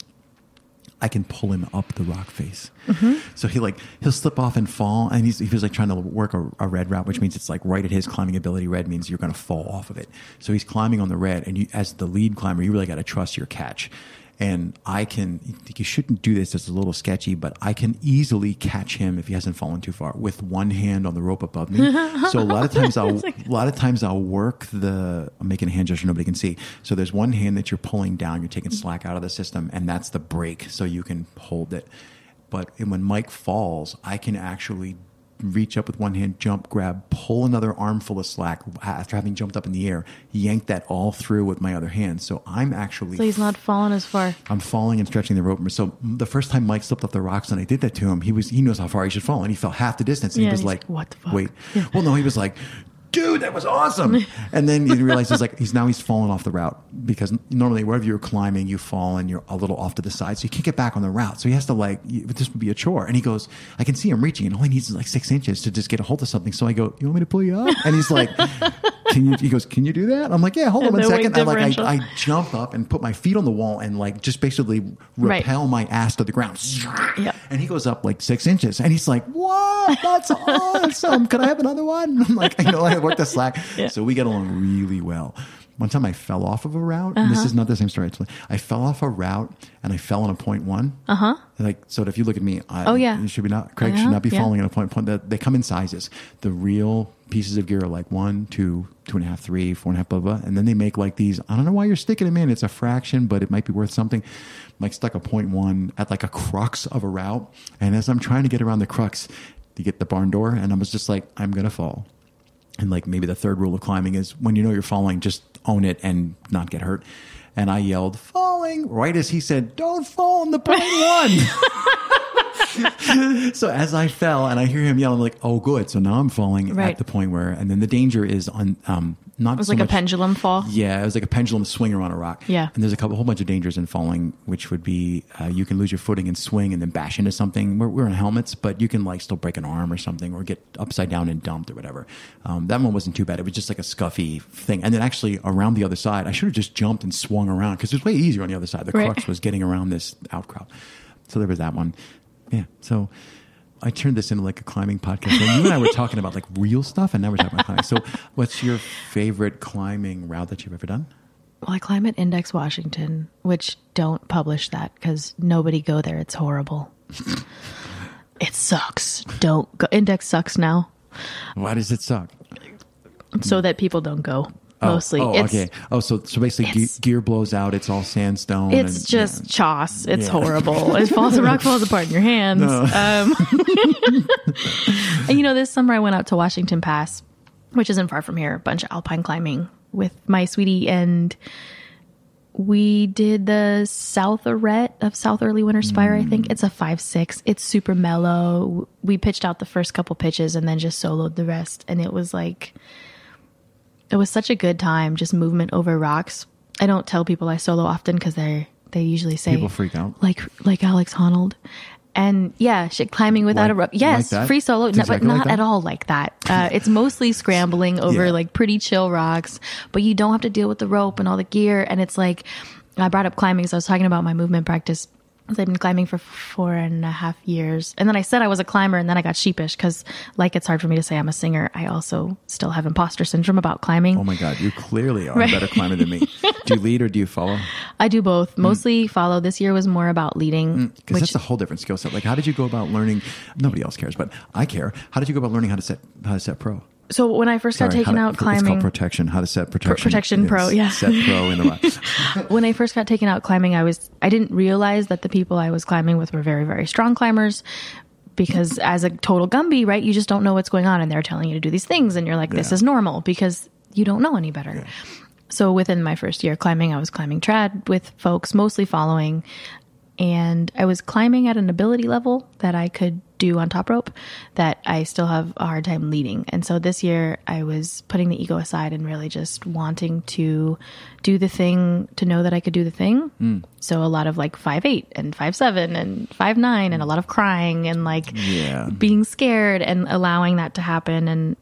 I can pull him up the rock face. Mm-hmm. So he like he'll slip off and fall, and he's he was like trying to work a, a red route, which means it's like right at his climbing ability. Red means you're going to fall off of it. So he's climbing on the red, and you as the lead climber, you really got to trust your catch. And I can, you shouldn't do this. It's a little sketchy, but I can easily catch him if he hasn't fallen too far with one hand on the rope above me. *laughs* So a lot of times I'll, a lot of times I'll work the, I'm making a hand gesture nobody can see. So there's one hand that you're pulling down, you're taking slack out of the system, and that's the brake, so you can hold it. But when Mike falls, I can actually reach up with one hand, jump, grab, pull another armful of slack after having jumped up in the air, yank that all through with my other hand. So I'm actually So he's not falling as far. I'm falling and stretching the rope. So the first time Mike slipped off the rocks and I did that to him, he was he knows how far he should fall, and he fell half the distance. And Yeah, he was like, like, "What the fuck?" Wait, well, no, he was like. Dude, that was awesome! *laughs* And then he realized he's like he's now he's fallen off the route because normally wherever you're climbing, you fall and you're a little off to the side, so you can't get back on the route. So he has to like you- this would be a chore. And he goes, I can see him reaching, and all he needs is like six inches to just get a hold of something. So I go, you want me to pull you up? And he's like, *laughs* Can you? He goes, Can you do that? I'm like, Yeah, hold on one second. I like I. I jump up and put my feet on the wall and like just basically Right. repel my ass to the ground. Yeah. And he goes up like six inches and he's like, What? That's *laughs* awesome. Could I have another one? I'm like, you know, I worked the slack. *laughs* Yeah. So we get along really well. One time I fell off of a route. and This Uh-huh. is not the same story. I fell off a route and I fell on a point one. Uh huh. Like, so if you look at me, I, Uh-huh. Oh, yeah. you should be not, Craig Uh-huh, should not be yeah. falling on a point point. That they come in sizes. The real pieces of gear are like one, two, two and a half, three, four and a half, blah, blah. And then they make like these. I don't know why you're sticking them in. It's a fraction, but it might be worth something. Mike stuck a point one at like a crux of a route. And as I'm trying to get around the crux to get the barn door, and I was just like, I'm going to fall. And like maybe the third rule of climbing is when you know you're falling, just own it and not get hurt. And I yelled, falling, right as he said, don't fall on the point one. *laughs* so as I fell and I hear him yell, I'm like, oh, good. So now I'm falling Right. at the point where, and then the danger is on, um, not It was so like a pendulum fall. yeah, it was like a pendulum swinger on a rock. Yeah. and there's a couple, whole bunch of dangers in falling, which would be uh, you can lose your footing and swing and then bash into something. We're, we're in helmets, but you can like still break an arm or something or get upside down and dumped or whatever. Um, that one wasn't too bad. It was just like a scuffy thing. And then actually around the other side, I should have just jumped and swung around because it was way easier on the other side. The Right. crux was getting around this outcrop. So there was that one. Yeah. So. I turned this into like a climbing podcast. And you and I were talking about like real stuff, and now we're talking about climbing. So, what's your favorite climbing route that you've ever done? Well, I climb at Index Washington, which don't publish that because nobody go there. It's horrible. it sucks. Don't go. Index sucks now, Why does it suck? so that people don't go. Oh, Mostly, Oh, it's okay. Oh, so so basically, ge- it's- gear blows out. It's all sandstone. it's and- just yeah. choss. It's Yeah. horrible. *laughs* It falls. The rock falls apart in your hands. Um, *laughs* and you know, this summer I went out to Washington Pass, which isn't far from here. A bunch of alpine climbing with my sweetie, and we did the South Arête of South Early Winter Spire. I think it's a five six. It's super mellow. We pitched out the first couple pitches and then just soloed the rest, and it was like it was such a good time. Just movement over rocks. I don't tell people I solo often because they're they usually say People freak out. like like Alex Honnold. And yeah, shit, climbing without Like- a rope. Yes, like free solo, no, exactly but not that? at all like that. *laughs* Uh, it's mostly scrambling over Yeah. like pretty chill rocks, but you don't have to deal with the rope and all the gear. And it's like, I brought up climbing, so I was talking about my movement practice. 'Cause I've been climbing for four and a half years. And then I said I was a climber, and then I got sheepish because, like, it's hard for me to say I'm a singer. I also still have imposter syndrome about climbing. Oh my God, you clearly are Right. a better climber than me. *laughs* do you lead or do you follow? I do both. Mm. Mostly follow. This year was more about leading, mm, Because which that's a whole different skill set. Like, how did you go about learning? Nobody else cares, but I care. How did you go about learning how to set how to set pro? So when I first got taken to- out It's called climbing, protection. How to set protection. protection pro, yeah. Set pro in the *laughs* rock. when I first got taken out climbing, I was I didn't realize that the people I was climbing with were very very strong climbers. Because as a total Gumby, right, you just don't know what's going on, and they're telling you to do these things, and you're like, "This Yeah. is normal," because you don't know any better. So within my first year climbing, I was climbing trad with folks, mostly following, and I was climbing at an ability level that I could do on top rope that I still have a hard time leading. And so this year I was putting the ego aside and really just wanting to do the thing to know that I could do the thing. Hmm. So a lot of like five eight and five seven and five nine and a lot of crying and like Yeah. being scared and allowing that to happen and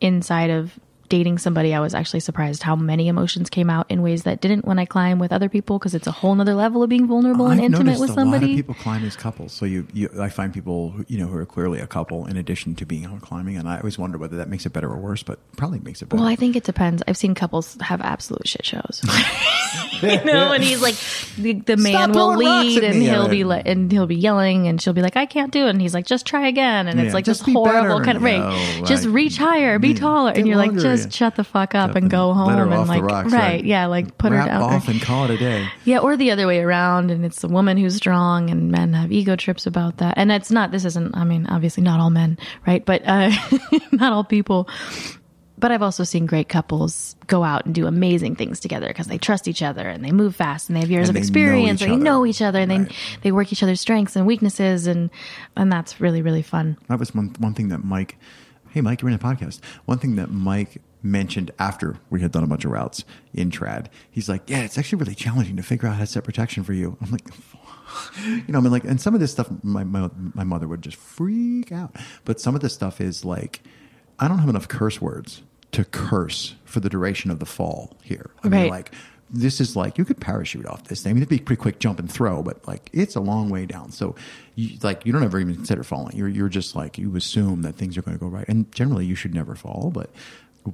inside of dating somebody i was actually surprised how many emotions came out in ways that didn't when i climb with other people because it's a whole nother level of being vulnerable and I've intimate noticed with a lot of somebody people climb as couples. So you, you, I find people who, you know who are clearly a couple in addition to being out climbing, and I always wonder whether that makes it better or worse. But probably makes it better. well i think it depends i've seen couples have absolute shit shows *laughs* you know and he's like the, the man will lead and he'll be Yeah. like and he'll be yelling and she'll be like i can't do it and he's like just try again and it's like just this horrible better. kind of right No, just like, reach higher be yeah, taller and you're like longer, just shut the fuck up Up and go home her and like rocks, right, right. yeah like put her Wrap down off and call it a day. *laughs* Yeah, or the other way around, and it's the woman who's strong, and men have ego trips about that. And it's not. This isn't. I mean, obviously, not all men, right? But uh, *laughs* not all people. But I've also seen great couples go out and do amazing things together because they trust each other and they move fast and they have years And of experience and they know each other and Right. they they work each other's strengths and weaknesses and and that's really really fun. That was one one thing that Mike. Hey, Mike, you're in a podcast. One thing that Mike mentioned after we had done a bunch of routes in trad, he's like, "Yeah, it's actually really challenging to figure out how to set protection for you." I'm like, *laughs* you know, I mean, like, and some of this stuff, my my, my mother would just freak out, but some of this stuff is like, I don't have enough curse words to curse for the duration of the fall here. I mean, like. This is like you could parachute off this thing. I mean, it'd be pretty quick jump and throw, but like it's a long way down. So, you, like you don't ever even consider falling. You're you're just like you assume that things are going to go right, and generally you should never fall. But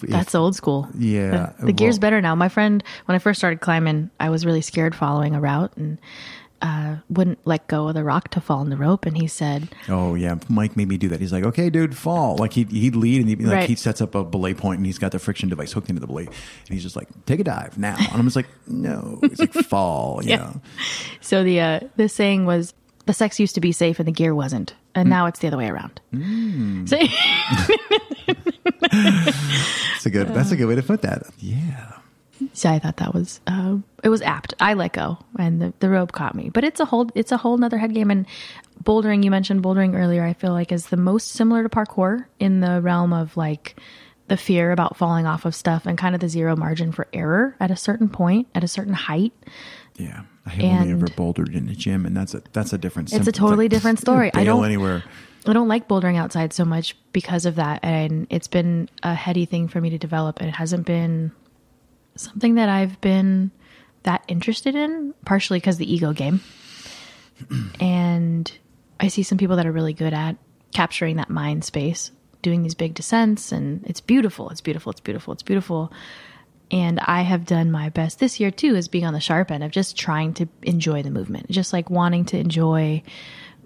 if- That's old school. Yeah, The, the gear's better now. My friend, when I first started climbing, I was really scared following a route and uh, wouldn't let go of the rock to fall in the rope. And he said, Oh yeah, Mike made me do that. He's like, "Okay, dude, fall." Like he'd, he'd lead and he'd, like Right. he sets up a belay point and he's got the friction device hooked into the belay, and he's just like, "Take a dive now." And I'm just like, "No." He's like, "Fall," *laughs* you Yeah. know. so the, uh, the saying was, the sex used to be safe and the gear wasn't. Mm. And now it's the other way around. So, *laughs* That's a good. That's a good way to put that. Yeah. so I thought that was, uh, it was apt. I let go and the, the rope caught me, but it's a whole, it's a whole nother head game. And bouldering, you mentioned bouldering earlier, I feel like is the most similar to parkour in the realm of like the fear about falling off of stuff and kind of the zero margin for error at a certain point, at a certain height. Yeah. I have only ever bouldered in the gym, and that's a that's a different. Story. It's a totally like, different *laughs* story. I don't anywhere. I don't like bouldering outside so much because of that, and it's been a heady thing for me to develop, and it hasn't been something that I've been that interested in. Partially because the ego game, *clears throat* and I see some people that are really good at capturing that mind space, doing these big descents, and it's beautiful. It's beautiful. It's beautiful. It's beautiful. And I have done my best this year too, as being on the sharp end of just trying to enjoy the movement, just like wanting to enjoy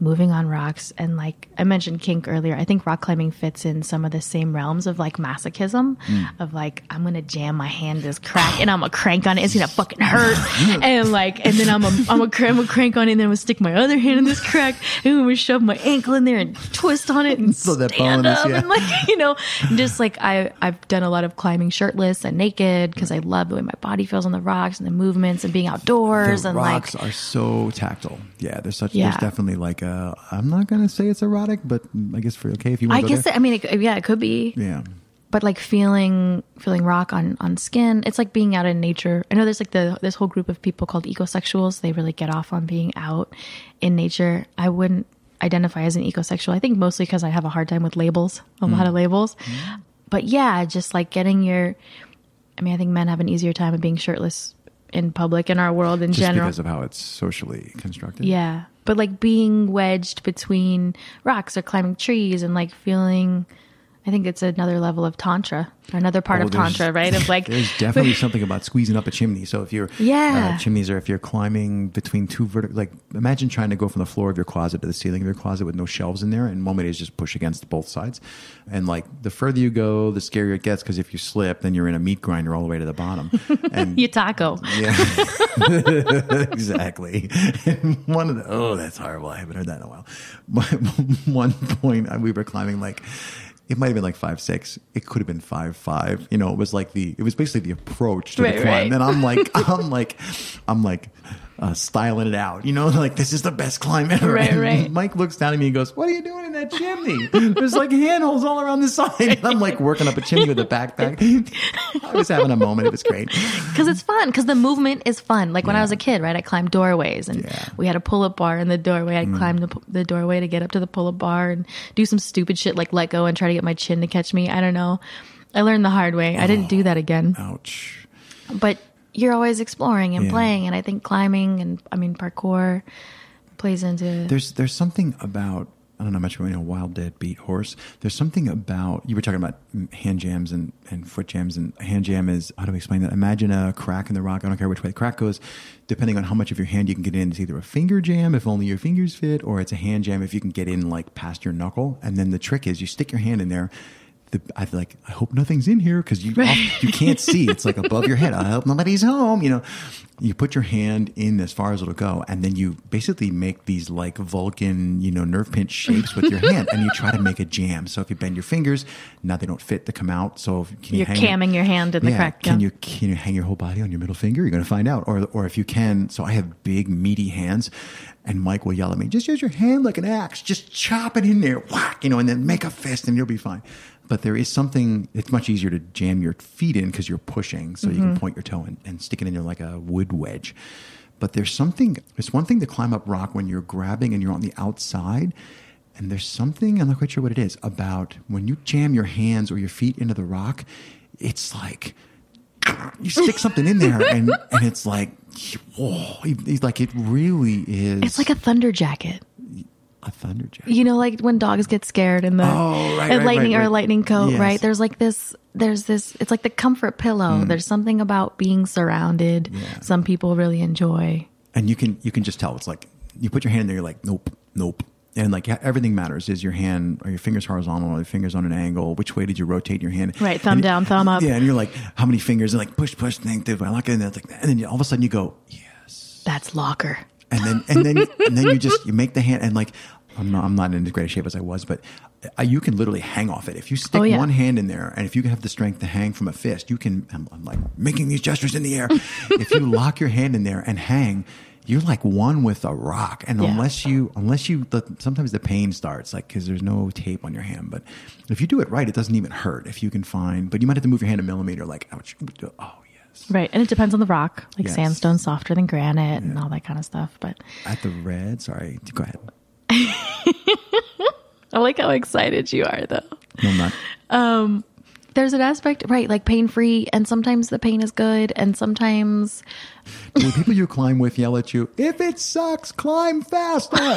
moving on rocks. And like I mentioned kink earlier, I think rock climbing fits in some of the same realms of like masochism hmm. of like, I'm to jam my hand in this crack and I'm gonna crank on it. It's to fucking hurt. and like, and then I'm a, I'm a, cr- I'm a crank on it and then I'm to stick my other hand in this crack and I'm to shove my ankle in there and twist on it and So that stand bonus, up yeah. and like, *laughs* you know, just like I, I've done a lot of climbing shirtless and naked because I love the way my body feels on the rocks and the movements and being outdoors The and rocks like, are so tactile. Yeah, there's such. Yeah. There's definitely like a. Uh, I'm not gonna say it's erotic, but I guess for okay if you I want to go guess. I mean, it, yeah, it could be. yeah. but like feeling feeling rock on on skin it's like being out in nature i know there's like the this whole group of people called ecosexuals they really get off on being out in nature i wouldn't identify as an ecosexual i think mostly because i have a hard time with labels a mm. lot of labels mm. but yeah just like getting your i mean i think men have an easier time of being shirtless in public in our world in Just general because of how it's socially constructed. yeah. But like being wedged between rocks or climbing trees and like feeling I think it's another level of tantra, another part Oh, of tantra, right? Of like There's definitely something about squeezing up a chimney. So if you're Yeah. uh, chimneys, or if you're climbing between two vertical, like imagine trying to go from the floor of your closet to the ceiling of your closet with no shelves in there, and one way is just push against both sides, and like the further you go, the scarier it gets because if you slip, then you're in a meat grinder all the way to the bottom, *laughs* and you taco. yeah, *laughs* exactly. And *laughs* one of the oh, that's horrible. I haven't heard that in a while. My, one point uh, we were climbing like it might have been like five six. It could have been five five. You know, it was like the it was basically the approach to Right, the climb. right. And I'm like *laughs* I'm like I'm like. Uh, styling it out, you know, *laughs* like this is the best climb ever. Right, And right. Mike looks down at me and goes, "What are you doing in that chimney? *laughs* There's like handholds all around the side." And I'm like working up a chimney with a backpack. I was having a moment. It was great. *laughs* Because it's fun. Because the movement is fun. Like when I was a kid, right? I climbed doorways and Yeah. Mm. we had a pull up bar in the doorway. I'd climb the, the doorway to get up to the pull up bar and do some stupid shit like let go and try to get my chin to catch me. I don't know. I learned the hard way. I didn't do that again. Ouch. but you're always exploring and Yeah. playing and i think climbing and i mean parkour plays into There's there's something about I don't know much about you know wild dead beat horse. There's something about you were talking about hand jams and, and foot jams and hand jam is how do we explain that? Imagine a crack in the rock. I don't care which way the crack goes, depending on how much of your hand you can get in. It's either a finger jam if only your fingers fit, or it's a hand jam if you can get in like past your knuckle. And then the trick is you stick your hand in there. The, I like I hope nothing's in here because you off- you can't see. It's like above your head. I hope nobody's home. You know, you put your hand in as far as it'll go, and then you basically make these like Vulcan, you know, nerve pinch shapes with your hand, and you try to make a jam. So if you bend your fingers, now they don't fit to come out. So if, can you you're hang camming your hand in the yeah, crack Can yeah. you can you hang your whole body on your middle finger? You're going to find out. Or or if you can, so I have big meaty hands, and Mike will yell at me, "Just use your hand like an axe. Just chop it in there, whack, you know, and then make a fist, and you'll be fine." But there is something. It's much easier to jam your feet in because you're pushing, so you Mm-hmm. can point your toe and, and stick it in there like a wood wedge. But there's something. It's one thing to climb up rock when you're grabbing and you're on the outside. And there's something, I'm not quite sure what it is, about when you jam your hands or your feet into the rock, it's like you stick something in there and, and it's like, whoa, it's like it really is it's like a thunder jacket a thunderjack. you know like when dogs get scared in the Oh, right, right, lightning right, or a lightning coat Yes. right there's like this there's this it's like the comfort pillow there's something about being surrounded Mm. Yeah. some people really enjoy And you can you can just tell it's like you put your hand in there, you're like, nope, nope. And like everything matters. Is your hand are your fingers horizontal or your fingers on an angle? Which way did you rotate your hand? Right, thumb And- down, thumb up. Yeah, and you're like, how many fingers? And like push, push, think, think, I like it. And like, and then all of a sudden you go, yes. that's locker and then and then and then you just you make the hand and like I'm not I'm not in as great a shape as I was, but uh, you can literally hang off it if you stick Oh, yeah. one hand in there, and if you have the strength to hang from a fist, you can. I'm, I'm like making these gestures in the air. *laughs* if you lock your hand in there and hang. You're like one with a rock, and Yeah. unless you, unless you, the, sometimes the pain starts, like because there's no tape on your hand. But if you do it right, it doesn't even hurt. If you can find, but you might have to move your hand a millimeter, like ouch. Oh yes, right and it depends on the rock like Yes. sandstone softer than granite and all that kind of stuff but at the red. Sorry, go ahead. I like how excited you are though No, I'm not. there's an aspect right like pain free and sometimes the pain is good and sometimes When people you climb with yell at you, if it sucks, climb faster. *laughs*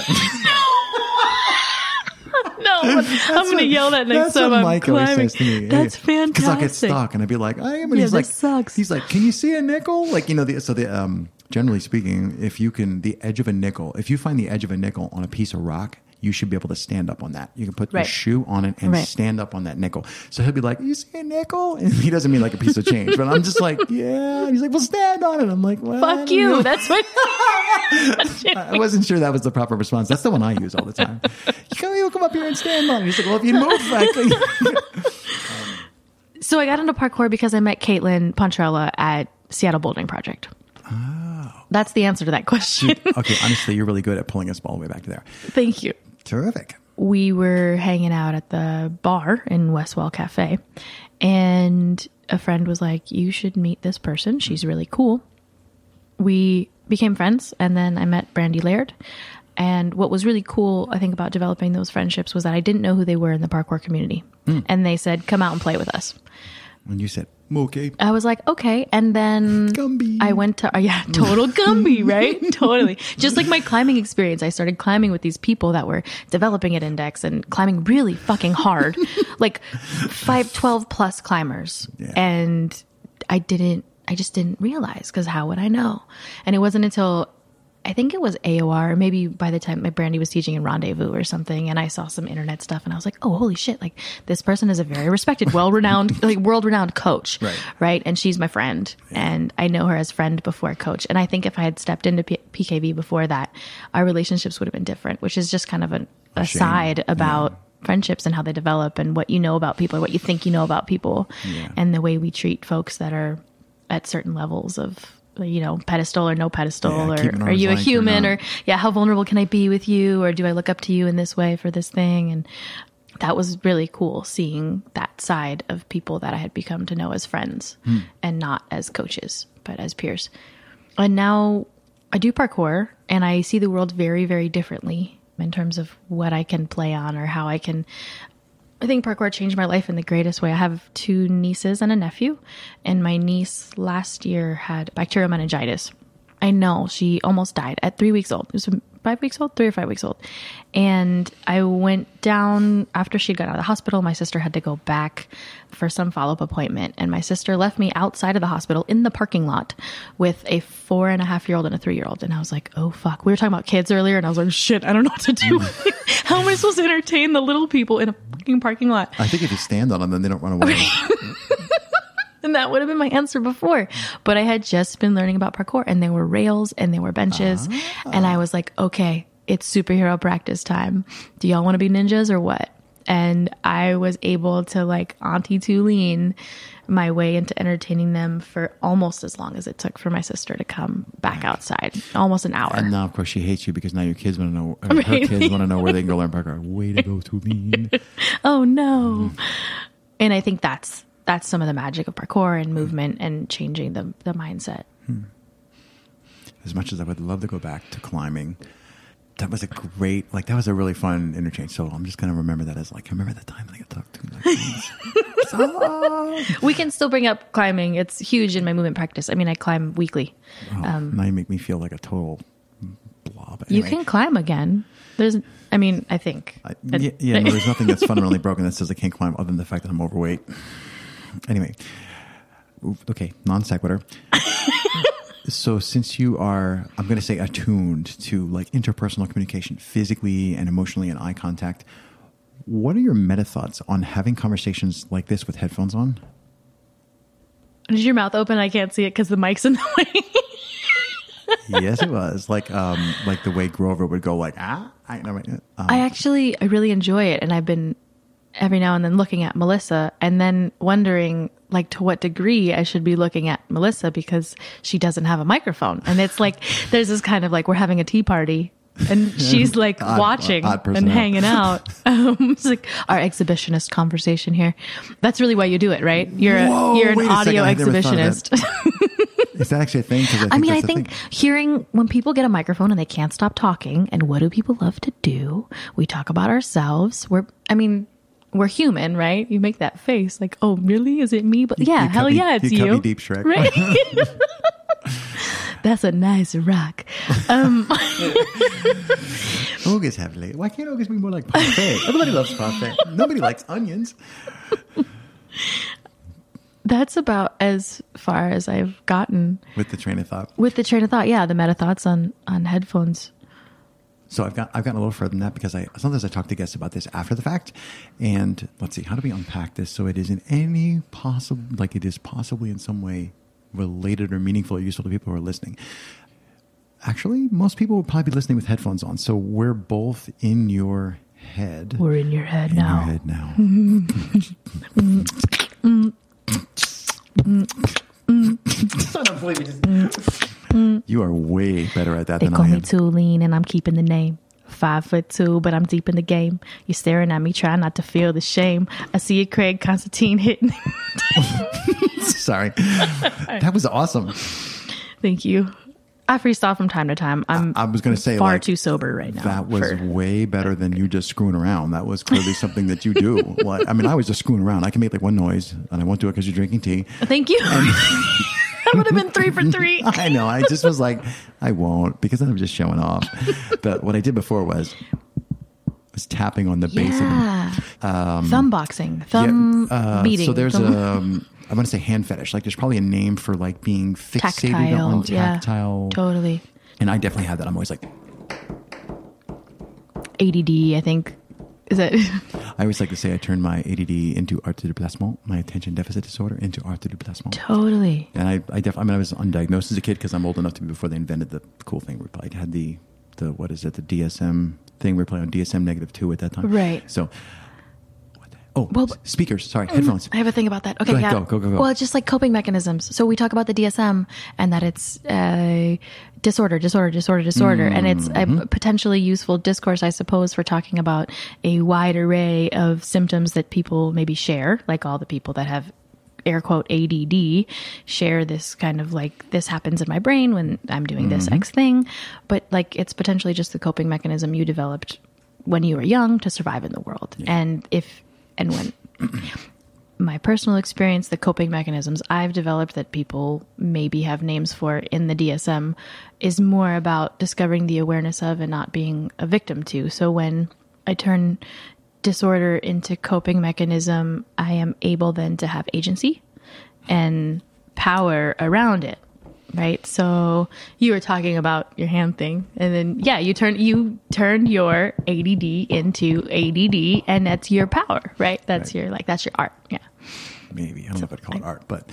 no i'm gonna yell that next That's time what i'm Mike always climbing says to me. that's fantastic Because I'll get stuck and I'd be like, I am. And Yeah, he's like, sucks. He's like, can you see a nickel? Like, you know, the, so the, um, generally speaking, if you can, the edge of a nickel, if you find the edge of a nickel on a piece of rock, you should be able to stand up on that. You can put your shoe on it and Right. stand up on that nickel. So he'll be like, you see a nickel? *laughs* And he doesn't mean like a piece of change, but I'm just like, *laughs* yeah. He's like, well, stand on it. I'm like, well, fuck you know. that's what *laughs* I wasn't sure that was the proper response. That's the one I use all the time. You come, you come up here and stand on it. He's like, well, if you move, frankly. So I got into parkour because I met Caitlin Pontrella at Seattle Bouldering Project. Oh. That's the answer to that question. okay, honestly, you're really good at pulling us all the way back to there. Thank you. Terrific. we were hanging out at the bar in Westwell Cafe, and a friend was like, You should meet this person. She's really cool. We became friends, and then I met Brandee Laird. And what was really cool, I think, about developing those friendships was that I didn't know who they were in the parkour community. Hmm. And they said, Come out and play with us. When you said, okay, I was like, okay. And then Gumby. I went to, uh, yeah, total *laughs* Gumby, right? totally. Just like my climbing experience, I started climbing with these people that were developing at Index and climbing really fucking hard, *laughs* like 512 plus climbers. Yeah. And I didn't, I just didn't realize because how would I know? And it wasn't until I think it was AOR, maybe by the time my Brandee was teaching in Rendezvous or something, and I saw some internet stuff, and I was like, "Oh, holy shit! Like this person is a very respected, well-renowned, *laughs* like world-renowned coach, Right. right? And she's my friend, and I know her as friend before coach. And I think if I had stepped into P- PKV before that, our relationships would have been different, which is just kind of an aside about friendships and how they develop and what you know about people, or what you think you know about people, Yeah. and the way we treat folks that are at certain levels of you know pedestal or no pedestal Yeah, or are you a length or human or yeah how vulnerable can i be with you? Or do i look up to you in this way for this thing? And that was really cool seeing that side of people that i had become to know as friends hmm. and not as coaches but as peers. And now i do parkour and i see the world very very differently in terms of what i can play on or how i can I think parkour changed my life in the greatest way. I have two nieces and a nephew, and my niece last year had bacterial meningitis. I know she almost died at three weeks old. It was five weeks old, three or five weeks old. And I went down after she got out of the hospital. My sister had to go back for some follow up appointment. And my sister left me outside of the hospital in the parking lot with a four and a half year old and a three year old. And I was like, oh, fuck. We were talking about kids earlier. And I was like, shit, I don't know what to do. *laughs* *laughs* How am I supposed to entertain the little people in a fucking parking lot? I think if you stand on them, then they don't run away. *laughs* *laughs* And that would have been my answer before. But I had just been learning about parkour and there were rails and there were benches. Ah. And I was like, okay, it's superhero practice time. Do y'all want to be ninjas or what? And I was able to like Auntie Toluene my way into entertaining them for almost as long as it took for my sister to come back outside. Almost an hour. and now, of course, she hates you because now your kids want to know, or her kids want to know where they can go *laughs* learn parkour. Way to go, Toluene. oh no mm. and i think that's that's some of the magic of parkour and movement and changing the the mindset hmm. as much as I would love to go back to climbing, that was a great, like, that was a really fun interchange. So I'm just going to remember that as like, I remember the time I got talked to. Like, *laughs* oh, we can still bring up climbing it's huge in my movement practice i mean i climb weekly oh, um, now you make me feel like a total blob. you can climb again there's i mean i think I, yeah, yeah no, there's nothing that's fundamentally *laughs* broken that says I can't climb other than the fact that I'm overweight. Anyway, okay, non sequitur. *laughs* so since you are, I'm going to say attuned to like interpersonal communication, physically and emotionally, and eye contact. What are your meta thoughts on having conversations like this with headphones on? Did your mouth open? I can't see it because the mic's in the *laughs* way. yes, it was like um like the way Grover would go like ah. I, um, I actually, I really enjoy it, and I've been every now and then looking at Melissa, and then wondering like to what degree I should be looking at Melissa because she doesn't have a microphone, and it's like there's this kind of like we're having a tea party. And *laughs* she's like Odd- watching odd and hanging out. *laughs* Um, it's like our exhibitionist conversation here. That's really why you do it, right? You're a, you're an wait a second, audio I never thought of exhibitionist. *laughs* is that actually a thing? 'Cause I mean, I think hearing when people get a microphone and they can't stop talking, and what do people love to do? We talk about ourselves. We're, I mean, we're human, right? You make that face like, oh, really? Is it me? But yeah, you hell me- yeah, it's you you. deep, Shrek. Right? *laughs* *laughs* That's a nice rock. Um, *laughs* August heavily. Why can't August be more like parfait? Everybody loves parfait. Nobody likes onions. that's about as far as I've gotten With the train of thought. with the train of thought. Yeah, the meta thoughts on on headphones. So I've got I've gotten a little further than that because I sometimes I talk to guests about this after the fact, and let's see how do we unpack this so it is in any possible like it is possibly in some way related or meaningful or useful to people who are listening. Actually, most people would probably be listening with headphones on, so we're both in your head. We're in your head in now. your head now. *laughs* Mm. you are way better at that They than call I me am. lean, and I'm keeping the name. Five foot two, but I'm deep in the game. You're staring at me, trying not to feel the shame. I see you, Craig Constantine hitting. *laughs* Sorry. that was awesome. Thank you. I freestyle from time to time. I'm I was going to say far like, too sober right now. That was for- way better than you just screwing around. That was clearly something that you do. Like, I mean, I was just screwing around. I can make like one noise, and I won't do it because you're drinking tea. Thank you. *laughs* that would have been three for three. *laughs* I know. I just was like, I won't because then I'm just showing off. *laughs* But what I did before was was tapping on the base of the Yeah. thumb boxing, thumb Yeah, uh, beating. So there's thumb- a, um, I want to say hand fetish. Like there's probably a name for like being fixated tactile. on yeah, tactile. totally. And I definitely have that. I'm always like, ADD. I think is it. *laughs* I always like to say I turn my ADD into art de déplacement, my attention deficit disorder into art de déplacement. totally. And I, I, def- I mean, I was undiagnosed as a kid because I'm old enough to be before they invented the cool thing. We probably had the, the what is it, the DSM thing. We were playing on DSM negative two at that time. Right. So, oh, Well, speakers. Sorry, headphones. I have a thing about that. Okay, Go ahead, yeah. go, go, go, go. Well, it's just like coping mechanisms. So we talk about the DSM and that it's uh, disorder, disorder, disorder, disorder, and it's Mm-hmm. a potentially useful discourse, I suppose, for talking about a wide array of symptoms that people maybe share, like all the people that have air quote ADD share this kind of like this happens in my brain when I'm doing this Mm-hmm. X thing, but like it's potentially just the coping mechanism you developed when you were young to survive in the world. And if and when *clears throat* my personal experience, the coping mechanisms I've developed that people maybe have names for in the DSM is more about discovering the awareness of and not being a victim to. So when I turn disorder into coping mechanism, I am able then to have agency and power around it. Right. So you were talking about your hand thing and then yeah, you turn you turned your ADD into ADD and that's your power, right? That's Right. your like that's your art. Yeah. Maybe I don't know if I'd call it art, but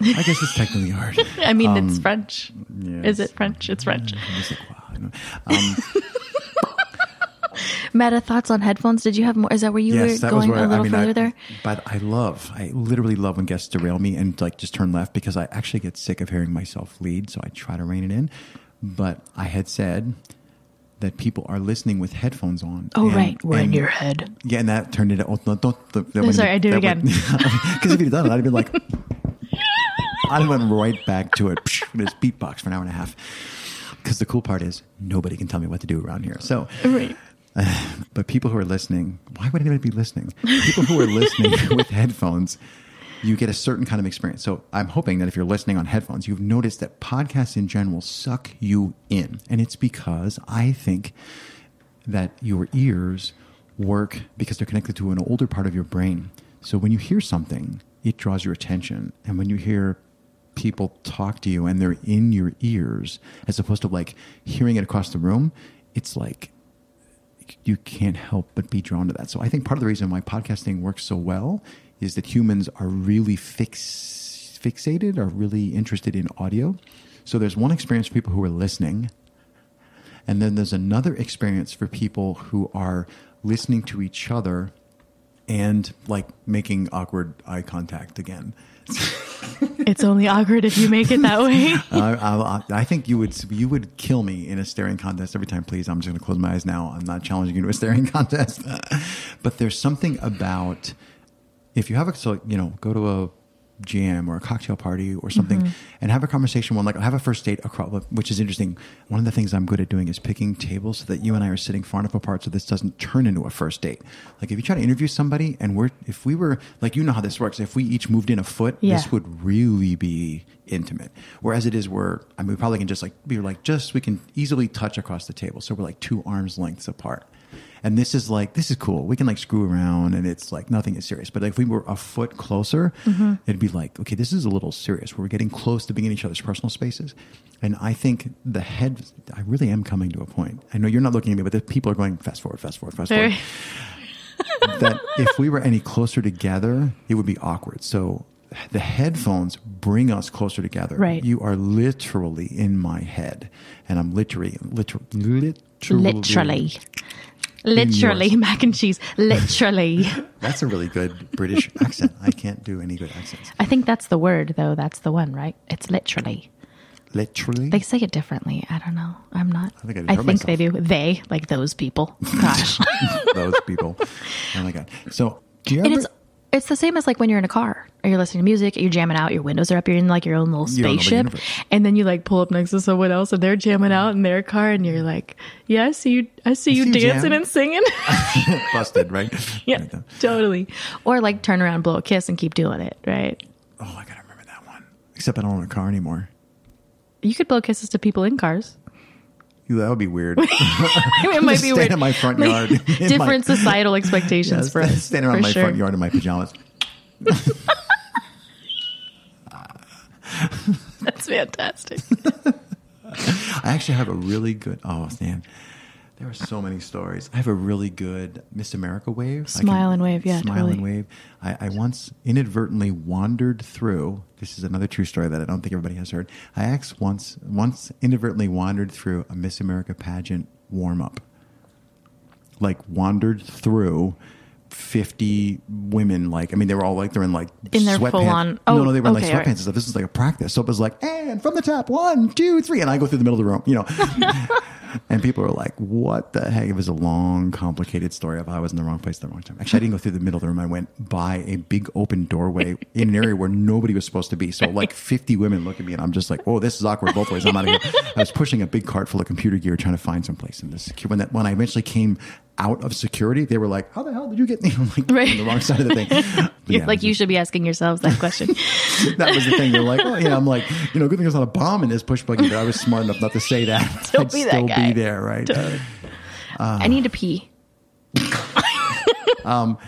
I guess it's technically art. *laughs* I mean, it's French. yes. Is it French? It's French. I'm just like, wow, you know. Um, *laughs* Meta thoughts on headphones. Did you have more? Is that where you yes, were going where a little I mean, further I, there? But I love, I literally love when guests derail me and like just turn left because I actually get sick of hearing myself lead, so I try to rein it in. But I had said that people are listening with headphones on. Oh, and- right. We're in your head. Yeah, and that turned into oh no, don't. That wouldn't sorry, I do it again. Because *laughs* if you'd done it, I'd have been like, *laughs* I'd have went right back to it. This beatbox for an hour and a half. Because the cool part is nobody can tell me what to do around here. So, Right. *sighs* but people who are listening, why would anybody be listening? People who are listening *laughs* with headphones, you get a certain kind of experience. So I'm hoping that if you're listening on headphones, you've noticed that podcasts in general suck you in. And it's because I think that your ears work because they're connected to an older part of your brain. So when you hear something, it draws your attention. And when you hear people talk to you and they're in your ears, as opposed to like hearing it across the room, it's like you can't help but be drawn to that. So I think part of the reason why podcasting works so well is that humans are really fix, fixated, are really interested in audio. So there's one experience for people who are listening, and then there's another experience for people who are listening to each other and like making awkward eye contact again. It's only awkward if you make it that way. *laughs* I, I, I think you would you would kill me in a staring contest every time. Please, I'm just going to close my eyes now. I'm not challenging you to a staring *laughs* contest, but there's something about if you have a so you know go to a jam or a cocktail party or something mm-hmm. and have a conversation one like I have a first date across which is interesting. One of the things i'm good at doing is picking tables so that you and i are sitting far enough apart so this doesn't turn into a first date. Like if you try to interview somebody and we're if we were like you know how this works. If we each moved in a foot Yeah. this would really be intimate. Whereas it is where i mean we probably can just like be like just we can easily touch across the table. So we're like two arms lengths apart and this is like this is cool. We can like screw around, and it's like nothing is serious. But if we were a foot closer, mm-hmm. it'd be like, okay, this is a little serious. We're getting close to being in each other's personal spaces, and I think the head. I really am coming to a point. I know you're not looking at me, but the people are going fast forward, fast forward, fast forward. *laughs* That if we were any closer together, it would be awkward. So the headphones bring us closer together. Right. You are literally in my head, and I'm literally, liter- literally, Literally. Literally, mac and cheese. Literally. *laughs* That's a really good British accent. I can't do any good accents. I think that's the word, though. That's the one, right? It's literally. Literally. They say it differently. I don't know. I'm not. I think I think, just heard they do. They, like those people. *laughs* Gosh. those people. Oh my god. So do you and ever? it's it's the same as like when you're in a car or you're listening to music, you're jamming out, your windows are up, you're in like your own little Your own little spaceship, universe. and then you like pull up next to someone else and they're jamming out in their car, and you're like, yeah, I see you, I see you you dancing jam. and singing. *laughs* busted, right? yeah, Like that. totally. Or like turn around, blow a kiss, and keep doing it. Right? Oh, I gotta remember that one. Except I don't own a car anymore. You could blow kisses to people in cars. That would be weird. *laughs* it might be stand weird. in my front yard. *laughs* in my- different societal expectations Yes, for us. standing around my sure. front yard in my pajamas. *laughs* That's fantastic. I actually have a really good. Oh man, there are so many stories. I have a really good Miss America wave. Smile and wave, yeah, smile and wave. I, I once inadvertently wandered through. This is another true story that I don't think everybody has heard. I once once inadvertently wandered through a Miss America pageant warm up. Like wandered through. 50 women like i mean they were all like they're in like In their sweatpants. full-on- no oh, no they were in like sweatpants right. and stuff this is like a practice so it was like and from the top one two three and i go through the middle of the room you know *laughs* and people are like, "What the heck?" It was a long, complicated story of I was in the wrong place at the wrong time. Actually, I didn't go through the middle of the room. I went by a big open doorway in an area where nobody was supposed to be. So, like, fifty women look at me, and I'm just like, "Oh, this is awkward both ways." I'm out of here. I was pushing a big cart full of computer gear, trying to find some place in this. When that when I eventually came out of security, they were like, "How the hell did you get?" You *laughs* know, like Right. on the wrong side of the thing. *laughs* Yeah, like you just- should be asking yourselves that question. *laughs* that was the thing. They're like, oh yeah, I'm like, you know, good thing there's not a bomb in this push buggy, but I was smart enough not to say that. Don't I'd be that still guy. be there, right? Uh, I need to pee. Um,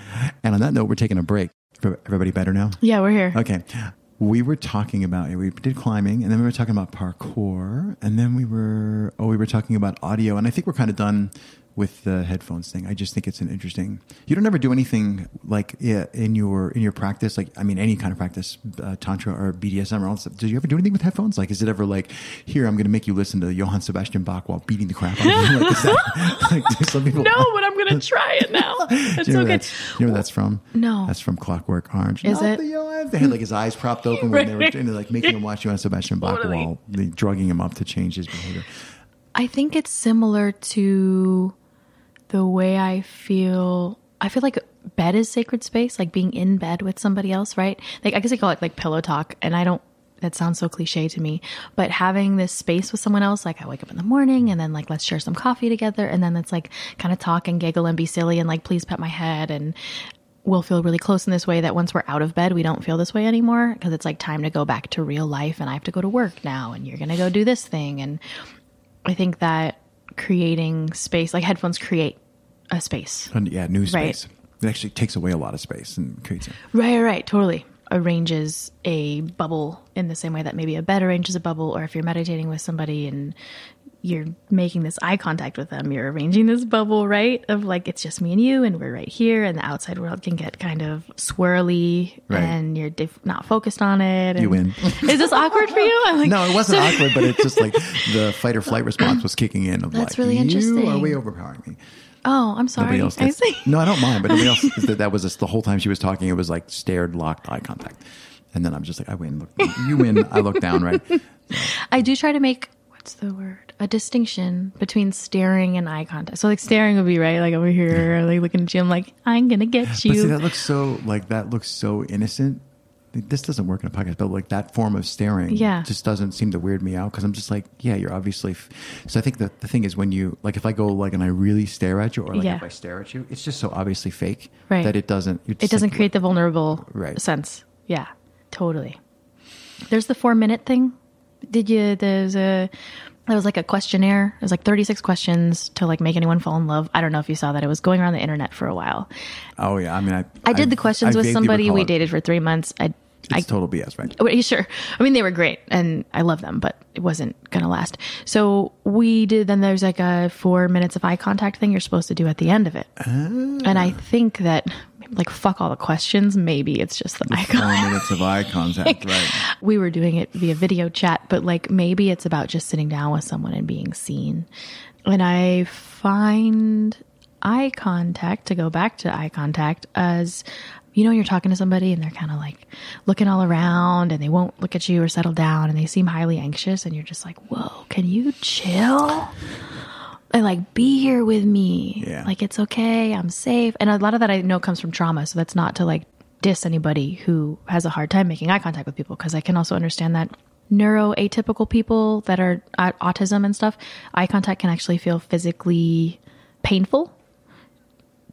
and on that note, we're taking a break. Everybody better now? Yeah, we're here. Okay. We were talking about we did climbing, and then we were talking about parkour, and then we were oh we were talking about audio, and I think we're kind of done with the headphones thing. I just think it's an interesting. You don't ever do anything like in your in your practice, like I mean any kind of practice, uh, tantra or BDSM or all stuff. Did you ever do anything with headphones? Like, is it ever like here I'm going to make you listen to Johann Sebastian Bach while beating the crap out of you? Like, that, *laughs* like, some people *laughs* No, but I'm gonna try it now. *laughs* It's you know, that's, you know where that's from? No. That's from Clockwork Orange. Is Not it? the Johann- They had like his eyes propped open when they were to like making him watch Johann Sebastian Bach Totally. while drugging him up to change his behavior. I think it's similar to the way I feel. I feel like bed is sacred space, like being in bed with somebody else, right? Like I guess I call it like pillow talk, and I don't. That sounds so cliche to me, but having this space with someone else, like I wake up in the morning and then like let's share some coffee together, and then it's like kind of talk and giggle and be silly and like please pet my head and we'll feel really close in this way that once we're out of bed, we don't feel this way anymore because it's like time to go back to real life and I have to go to work now and you're going to go do this thing. And I think that creating space, like headphones create a space. And yeah, new Right. space. It actually takes away a lot of space and creates it. Right, right, right, totally. Arranges a bubble in the same way that maybe a bed arranges a bubble, or if you're meditating with somebody and you're making this eye contact with them, you're arranging this bubble, right? Of like it's just me and you, and we're right here, and the outside world can get kind of swirly, Right. and you're diff- not focused on it. and- You win. Is this awkward for you? I'm like, No, it wasn't awkward, but it's just like *laughs* the fight or flight response was kicking in. Of That's like, really You are interesting. way overpowering me. Oh, I'm sorry. Nobody else I No, I don't mind, but nobody else. *laughs* That, that was just the whole time she was talking. It was like stared, locked eye contact, and then I'm just like, I win. Look, you win. I look down. Right. *laughs* I do try to make what's the word a distinction between staring and eye contact. So like staring would be right, like over here, like looking at you. I'm like, I'm gonna get But you. see, that looks so like that looks so innocent. This doesn't work in a podcast, but like that form of staring, Yeah. just doesn't seem to weird me out because I'm just like, yeah, you're obviously. F-. So I think that the thing is when you like, if I go like and I really stare at you, or like Yeah. if I stare at you, it's just so obviously fake Right. that it doesn't. it doesn't like, create the vulnerable Right. sense. Yeah, totally. There's the four minute thing. Did you? There's a. There was like a questionnaire. It was like 36 questions to like make anyone fall in love. I don't know if you saw that. It was going around the internet for a while. Oh yeah, I mean, I I did the questions I with somebody we it. dated for three months. I, I It's total BS, right? Are you sure. I mean, they were great and I love them, but it wasn't going to last. So we did, then there's like a four minutes of eye contact thing you're supposed to do at the end of it. Ah. And I think that, like, fuck all the questions. Maybe it's just the eye contact. minutes of eye contact, *laughs* right? We were doing it via video chat, but like maybe it's about just sitting down with someone and being seen. And I find eye contact, to go back to eye contact, as you know, you're talking to somebody and they're kind of like looking all around and they won't look at you or settle down and they seem highly anxious and you're just like, whoa, can you chill? And like, be here with me. Yeah. Like, it's okay. I'm safe. And a lot of that I know comes from trauma. So that's not to like diss anybody who has a hard time making eye contact with people because I can also understand that neuroatypical people that are at autism and stuff, eye contact can actually feel physically painful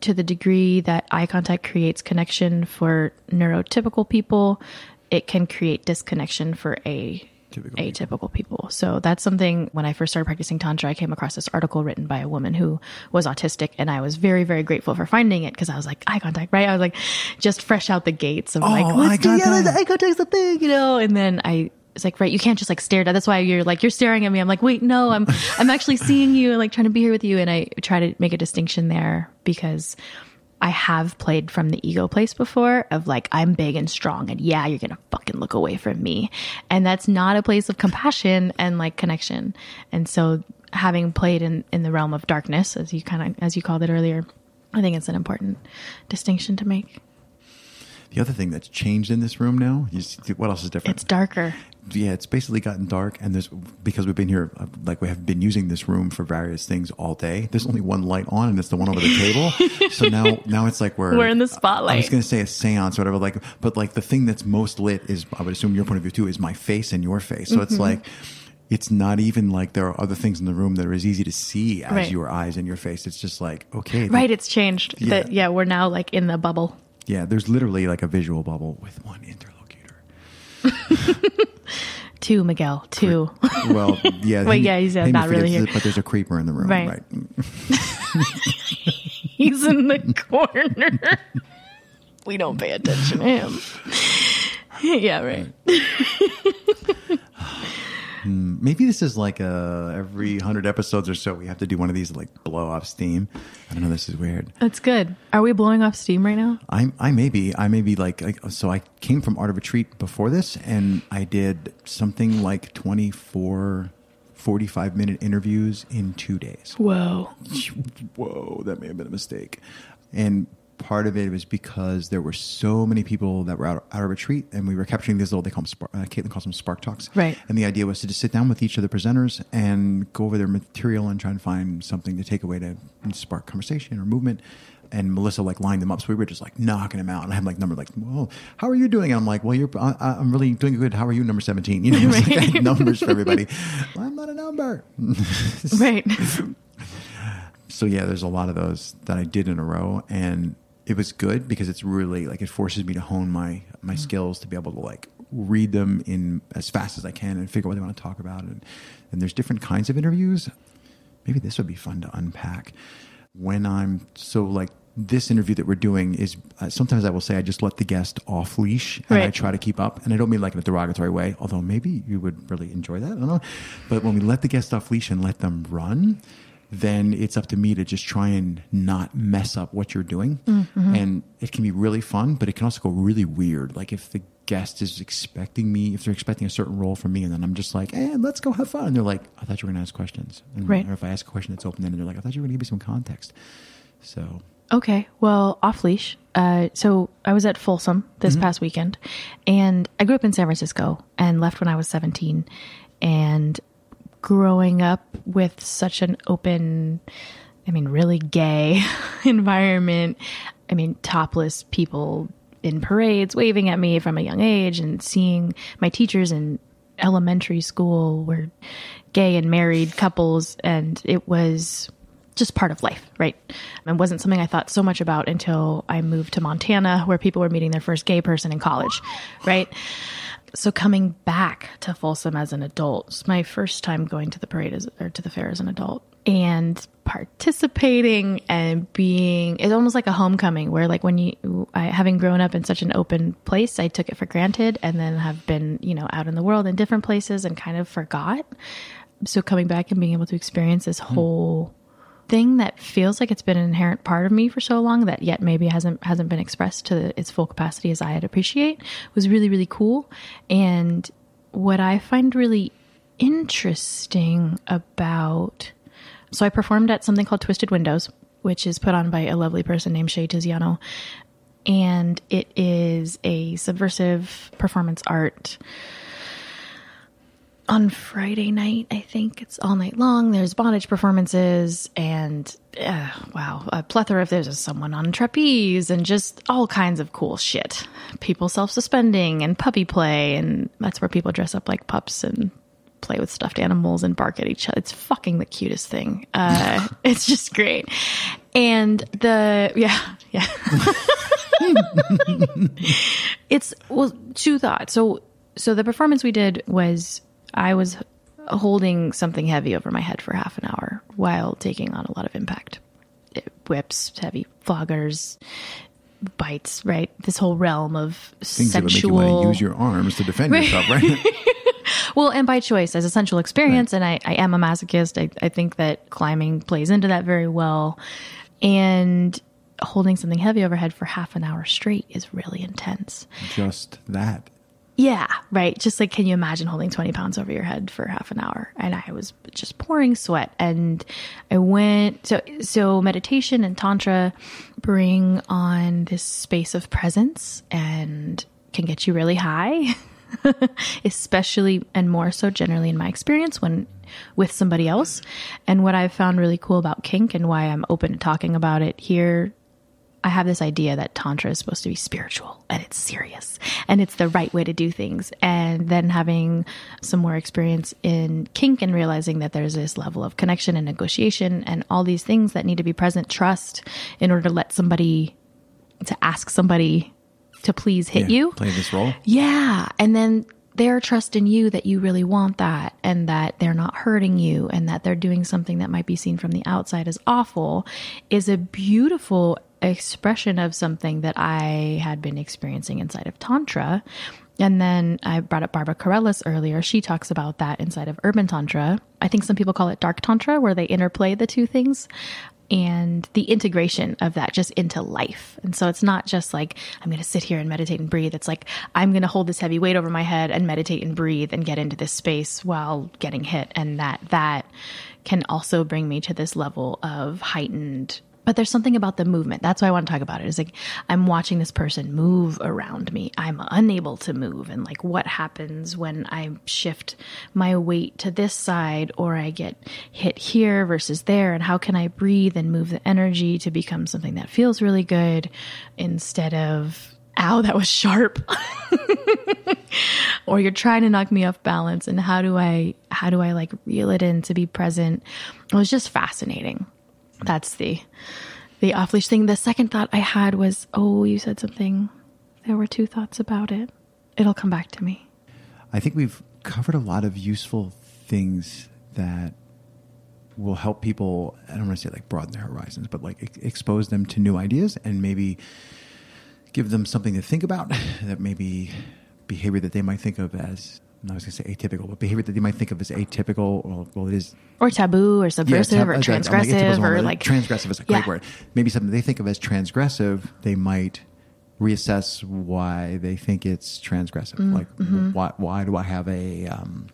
to the degree that eye contact creates connection for neurotypical people, it can create disconnection for a Typical atypical people. So that's something when I first started practicing tantra, I came across this article written by a woman who was autistic, and I was very, very grateful for finding it because I was like eye contact, right? I was like just fresh out the gates of like Oh, let's eye do yeah, contact. let's- eye contact's the thing, you know. And then I was like, right, you can't just like stare. at That's why you're like you're staring at me. I'm like, wait, no, I'm I'm actually seeing you and like trying to be here with you. And I try to make a distinction there because I have played from the ego place before of like, I'm big and strong and yeah, you're to fucking look away from me. And that's not a place of compassion and like connection. And so having played in, in the realm of darkness, as you kind of, as you called it earlier, I think it's an important distinction to make. The other thing that's changed in this room now, you see, what else is different? It's darker. Yeah, it's basically gotten dark, and there's because we've been here, uh, like we have been using this room for various things all day. There's only one light on, and it's the one over the table. so now, *laughs* now it's like we're We're in the spotlight. I was going to say a séance or whatever, like, but like the thing that's most lit is, I would assume your point of view too, is my face and your face. So Mm-hmm. it's like. It's not even like there are other things in the room that are as easy to see as Right. your eyes and your face. It's just like okay, Right. It's changed. Yeah. That, yeah, we're now like in the bubble. yeah. There's literally like a visual bubble with one interlocutor. *laughs* *laughs* Two, Miguel. Two. Well, *laughs* yeah. Wait, yeah, he said uh, not really here. But there's a creeper in the room, Right. right? *laughs* He's in the corner. we don't pay attention to him. yeah, right. Maybe this is like uh every hundred episodes or so we have to do one of these like blow off steam. I don't know. This is weird. That's good. Are we blowing off steam right now? I I may be I may be like, like so I came from Art of Retreat before this and I did something like 24 45 minute interviews in 2 days. Whoa. Whoa, that may have been a mistake. And part of it was because there were so many people that were out, out of retreat, and we were capturing these little. They call them. Spark, uh, Caitlin calls them spark talks. Right. And the idea was to just sit down with each of the presenters and go over their material and try and find something to take away to spark conversation or movement. And Melissa like lined them up, so we were just like knocking them out. And I had like number like, "Well, how are you doing?" And I'm like, "Well, you're, I, I'm really doing good. How are you, number 17? You know, *laughs* was like numbers for everybody. *laughs* well, I'm not a number. Right. *laughs* so yeah, there's a lot of those that I did in a row, and it was good because it's really like it forces me to hone my my skills to be able to like read them in as fast as I can and figure out what they want to talk about. And and there's different kinds of interviews. Maybe this would be fun to unpack. When I'm so like this interview that we're doing is uh, sometimes I will say I just let the guest off leash and I try to keep up. And I don't mean like in a derogatory way, although maybe you would really enjoy that. I don't know. But when we let the guest off leash and let them run, then it's up to me to just try and not mess up what you're doing. Mm-hmm. And it can be really fun, but it can also go really weird. Like if the guest is expecting me, if they're expecting a certain role from me, and then I'm just like, hey, let's go have fun. And they're like, I thought you were going to ask questions. And, Right. Or if I ask a question that's open ended, they're like, I thought you were going to give me some context. So Okay. Well, off leash. Uh, so I was at Folsom this mm-hmm. past weekend, and I grew up in San Francisco and left when I was 17. And growing up with such an open, I mean, really gay *laughs* environment, I mean, topless people in parades waving at me from a young age, and seeing my teachers in elementary school were gay and married couples, and it was just part of life, right? It wasn't something I thought so much about until I moved to Montana, where people were meeting their first gay person in college, right? So coming back to Folsom as an adult, it's my first time going to the parade as, or to the fair as an adult, and participating and being it's almost like a homecoming where like when you I, having grown up in such an open place i took it for granted and then have been you know out in the world in different places and kind of forgot. So coming back and being able to experience this hmm. whole thing that feels like it's been an inherent part of me for so long that yet maybe hasn't hasn't been expressed to its full capacity as I'd appreciate was really really cool. And what I find really interesting about so I performed at something called Twisted Windows which is put on by a lovely person named Shay Tiziano. And it is a subversive performance art on Friday night, I think it's all night long. There's bondage performances and uh, wow, a plethora of there's someone on trapeze and just all kinds of cool shit. People self suspending and puppy play, and that's where people dress up like pups and play with stuffed animals and bark at each other. It's fucking the cutest thing. Uh, *laughs* it's just great. And the yeah yeah. *laughs* it's well two thoughts. So so the performance we did was I was holding something heavy over my head for half an hour while taking on a lot of impact. It, whips, heavy floggers, bites, right? This whole realm of Things that would make you want to use your arms to defend yourself, *laughs* right? Well, and by choice as a sensual experience, and I, I am a masochist. I, I think that climbing plays into that very well. And holding something heavy overhead for half an hour straight is really intense. Just that. Yeah, right. Just like, can you imagine holding 20 pounds over your head for half an hour? And I was just pouring sweat. And I went, so, so meditation and Tantra bring on this space of presence and can get you really high, *laughs* especially and more so generally in my experience when with somebody else. And what I've found really cool about kink and why I'm open to talking about it here I have this idea that Tantra is supposed to be spiritual and it's serious and it's the right way to do things. And then having some more experience in kink and realizing that there's this level of connection and negotiation and all these things that need to be present, trust in order to let somebody, to ask somebody to please hit Yeah, you. Play this role. Yeah. And then their trust in you that you really want that and that they're not hurting you and that they're doing something that might be seen from the outside as awful is a beautiful expression of something that I had been experiencing inside of Tantra. And then I brought up Barbara Carrellas earlier. She talks about that inside of Urban Tantra. I think some people call it Dark Tantra, where they interplay the two things and the integration of that just into life. And so it's not just like, I'm going to sit here and meditate and breathe. It's like, I'm going to hold this heavy weight over my head and meditate and breathe and get into this space while getting hit. And that, that can also bring me to this level of heightened but there's something about the movement. That's why I want to talk about it. Is like I'm watching this person move around me. I'm unable to move, and like what happens when I shift my weight to this side or I get hit here versus there, and how can I breathe and move the energy to become something that feels really good instead of ow that was sharp *laughs* or you're trying to knock me off balance and how do i how do i like reel it in to be present it was just fascinating that's the the off leash thing. The second thought I had was, oh, you said something. There were two thoughts about it. It'll come back to me. I think we've covered a lot of useful things that will help people. I don't want to say like broaden their horizons, but like ex- expose them to new ideas and maybe give them something to think about. *laughs* That maybe behavior that they might think of as I was going to say atypical, but behavior that they might think of as atypical. Well, well it is Or taboo or subversive tab- or uh, like, transgressive or like transgressive is a great Yeah. word. Maybe something they think of as transgressive, they might reassess why they think it's transgressive. Mm, like, mm-hmm. why why do I have a um,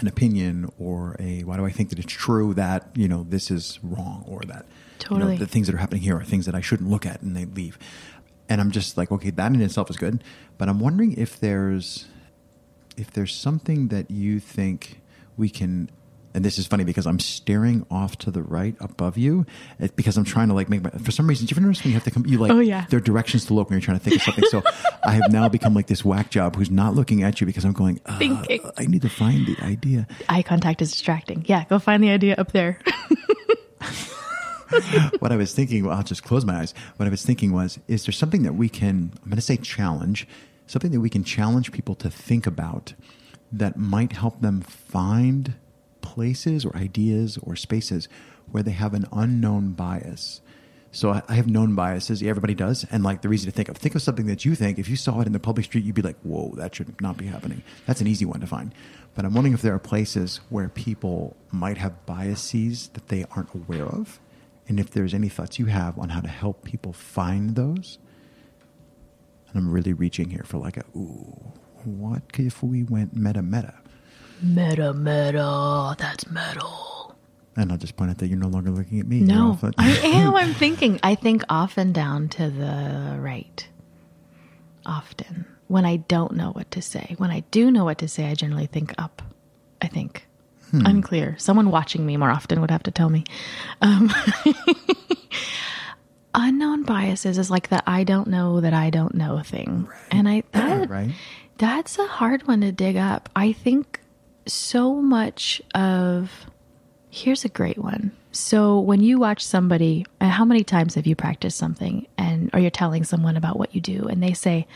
an opinion or a why do I think that it's true that you know this is wrong or that you know, the things that are happening here are things that I shouldn't look at and they leave. And I'm just like, okay, that in itself is good, but I'm wondering if there's if there's something that you think we can and this is funny because I'm staring off to the right above you it, because I'm trying to like make my for some reason do you ever notice when you have to come you like Oh, yeah. there are directions to look when you're trying to think of something so I have now become like this whack job who's not looking at you because I'm going uh, Thinking. I need to find the idea eye contact is distracting. Yeah, go find the idea up there. *laughs* what I was thinking, well, I'll just close my eyes. What I was thinking was, is there something that we can, I'm going to say challenge, something that we can challenge people to think about that might help them find places or ideas or spaces where they have an unknown bias. So I I have known biases. Everybody does, and like the reason to think of. Think of something that you think if you saw it in the public street, you'd be like, "Whoa, that should not be happening." That's an easy one to find. But I'm wondering if there are places where people might have biases that they aren't aware of, and if there's any thoughts you have on how to help people find those. I'm really reaching here for like a ooh, what if we went meta meta? meta, meta. That's metal. And I'll just point out that you're no longer looking at me. No, at- I am. I'm *laughs* thinking. I think off and down to the right. often when I don't know what to say. When I do know what to say, I generally think up. I think. Unclear. Someone watching me more often would have to tell me. Um, *laughs* unknown biases is like the I don't know that I don't know thing. And I *clears throat* that Right? that's a hard one to dig up. I think so much of here's a great one. So when you watch somebody, uh, how many times have you practiced something and or you're telling someone about what you do and they say,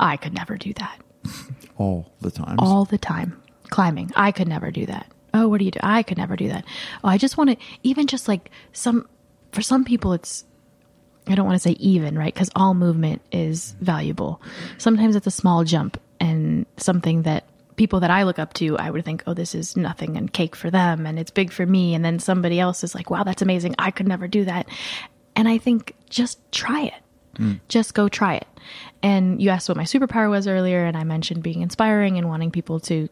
I could never do that. *laughs* All the time. All the time. Climbing. I could never do that. Oh, what do you do? I could never do that. Oh, I just want to even just like some for some people it's I don't want to say even, right? Because all movement is valuable. Sometimes it's a small jump and something that people that I look up to, I would think, oh, this is nothing and cake for them and it's big for me. And then somebody else is like, wow, that's amazing. I could never do that. And I think just try it. Mm. Just go try it. And you asked what my superpower was earlier, and I mentioned being inspiring and wanting people to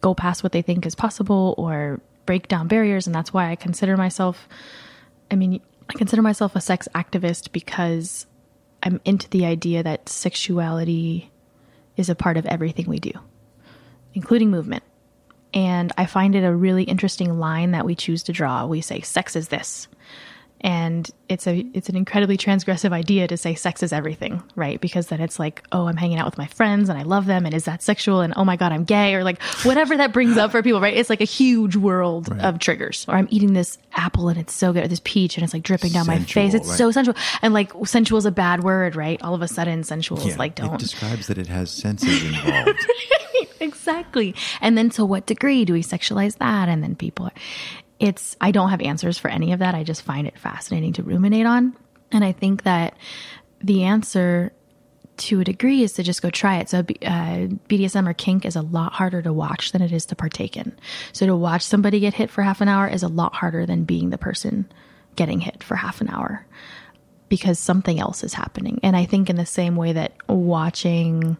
go past what they think is possible or break down barriers. And that's why I consider myself I mean, I consider myself a sex activist because I'm into the idea that sexuality is a part of everything we do, including movement. And I find it a really interesting line that we choose to draw. We say sex is this. And it's a it's an incredibly transgressive idea to say sex is everything, right? Because then it's like, oh, I'm hanging out with my friends and I love them and is that sexual and oh my god, I'm gay or like whatever that brings up for people, right? It's like a huge world of triggers. Or I'm eating this apple and it's so good, or this peach and it's like dripping down my face. It's right. so sensual. And like sensual is a bad word, right? All of a sudden sensual Yeah, is like don't it describes that it has senses involved. *laughs* exactly. And then to what degree do we sexualize that? And then people are, it's, I don't have answers for any of that. I just find it fascinating to ruminate on. And I think that the answer to a degree is to just go try it. So uh, BDSM or kink is a lot harder to watch than it is to partake in. So to watch somebody get hit for half an hour is a lot harder than being the person getting hit for half an hour because something else is happening. And I think in the same way that watching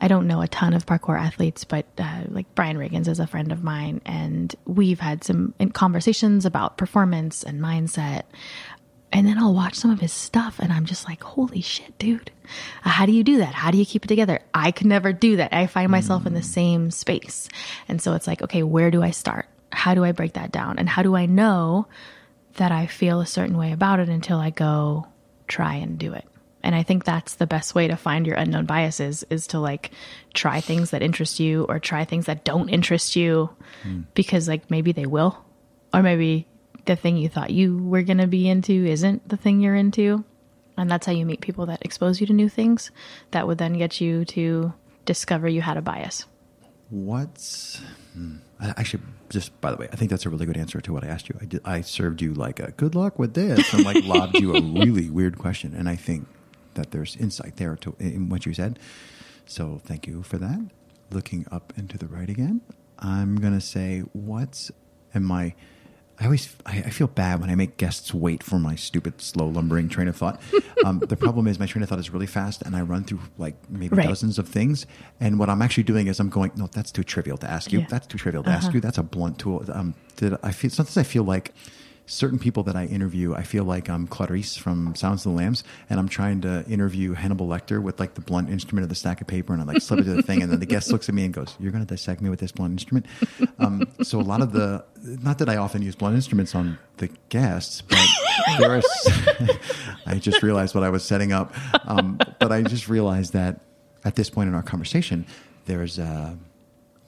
I don't know a ton of parkour athletes, but uh, like Brian Reagans is a friend of mine, and we've had some conversations about performance and mindset. And then I'll watch some of his stuff, and I'm just like, "Holy shit, dude! How do you do that? How do you keep it together? I could never do that. I find myself in the same space, and so it's like, okay, where do I start? How do I break that down? And how do I know that I feel a certain way about it until I go try and do it? And I think that's the best way to find your unknown biases is to like try things that interest you or try things that don't interest you because like maybe they will or maybe the thing you thought you were going to be into isn't the thing you're into. And that's how you meet people that expose you to new things that would then get you to discover you had a bias. What's hmm, I, I just by the way, I think that's a really good answer to what I asked you. I did, I served you like a good luck with this and like lobbed you a *laughs* really weird question, and I think that there's insight there to in what you said. So thank you for that. Looking up into the right again, I'm gonna say what's am I. I always I, I feel bad when I make guests wait for my stupid, slow, lumbering train of thought. *laughs* Um, the problem is my train of thought is really fast, and I run through like maybe Right. dozens of things. And what I'm actually doing is I'm going, no, that's too trivial to ask you. Yeah. That's too trivial to ask you. That's a blunt tool. Um, did I feel sometimes I feel like certain people that I interview, I feel like I'm Clarice from Sounds of the Lambs, and I'm trying to interview Hannibal Lecter with like the blunt instrument of the stack of paper, and I like slip it to the thing, and then the guest looks at me and goes, "You're going to dissect me with this blunt instrument." Um, so a lot of the, not that I often use blunt instruments on the guests, but there are. *laughs* I just realized what I was setting up, um, but I just realized that at this point in our conversation, there's. Uh,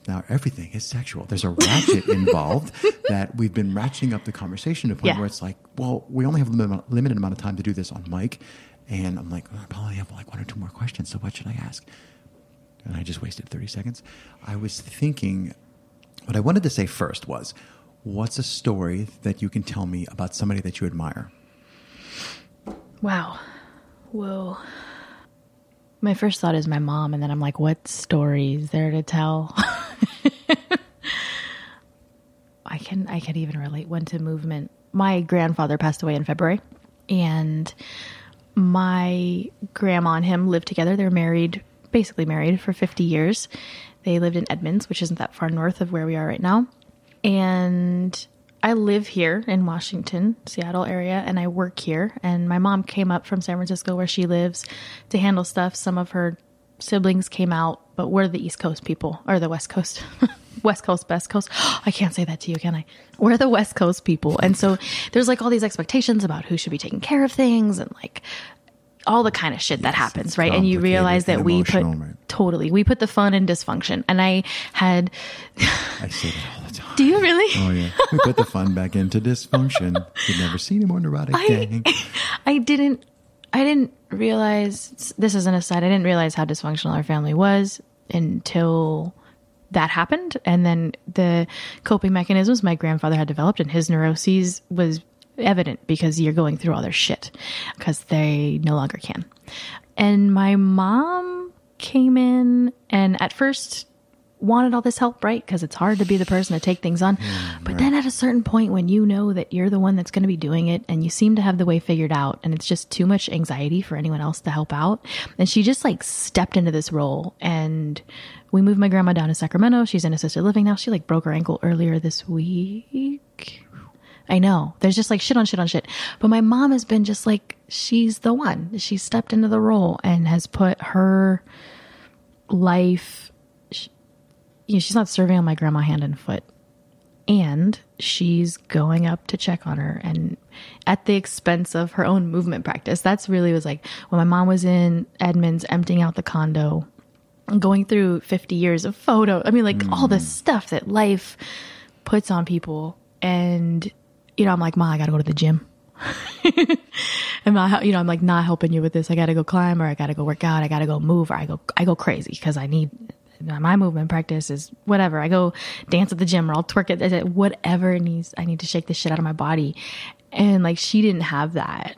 now everything is sexual. There's a ratchet *laughs* involved that we've been ratcheting up the conversation to a point Yeah. where it's like, well, we only have a limited, amount of time to do this on mic, and I'm like, oh, I probably have like one or two more questions. So what should I ask? And I just wasted 30 seconds. I was thinking, what I wanted to say first was, what's a story that you can tell me about somebody that you admire? Wow. Whoa. My first thought is my mom, and then I'm like, what stories there to tell? *laughs* I can I can even relate one to movement. My grandfather passed away in February, and my grandma and him lived together. They're married, basically married for 50 years. They lived in Edmonds, which isn't that far north of where we are right now. And I live here in Washington, Seattle area, and I work here. And my mom came up from San Francisco, where she lives, to handle stuff. Some of her siblings came out, but we're the East Coast people, or the West Coast. *laughs* West Coast, Best Coast. *gasps* I can't say that to you, can I? We're the West Coast people. And so there's like all these expectations about who should be taking care of things and like all the kind of shit that happens, right? And you realize that we put right. totally, we put the fun in dysfunction. And I had, I *laughs* say that all the time. do you really? Oh yeah, we put the fun back into dysfunction. You've never seen a more neurotic gang. *laughs* I didn't I didn't realize this is an aside. I didn't realize how dysfunctional our family was until that happened and then the coping mechanisms my grandfather had developed and his neuroses was evident because you're going through all their shit because they no longer can. And my mom came in and at first wanted all this help, right? Because it's hard to be the person to take things on. Mm, but then at a certain point, when you know that you're the one that's going to be doing it and you seem to have the way figured out, and it's just too much anxiety for anyone else to help out, and she just like stepped into this role. And we moved my grandma down to Sacramento. She's in assisted living now. She like broke her ankle earlier this week. I know. There's just like shit on shit on shit. But my mom has been just like, she's the one. She stepped into the role and has put her life, you know, she's not serving on my grandma hand and foot. And she's going up to check on her and at the expense of her own movement practice. That's really was like when my mom was in Edmonds emptying out the condo, going through 50 years of photo. I mean, like all this mm. stuff that life puts on people. And, you know, I'm like, Ma, I got to go to the gym. *laughs* I'm not, you know, I'm like not helping you with this. I got to go climb or I got to go work out. I got to go move or I go, I go crazy because I need my movement practice is whatever. I go dance at the gym or I'll twerk it, it- whatever it needs. I need to shake the shit out of my body. And like, she didn't have that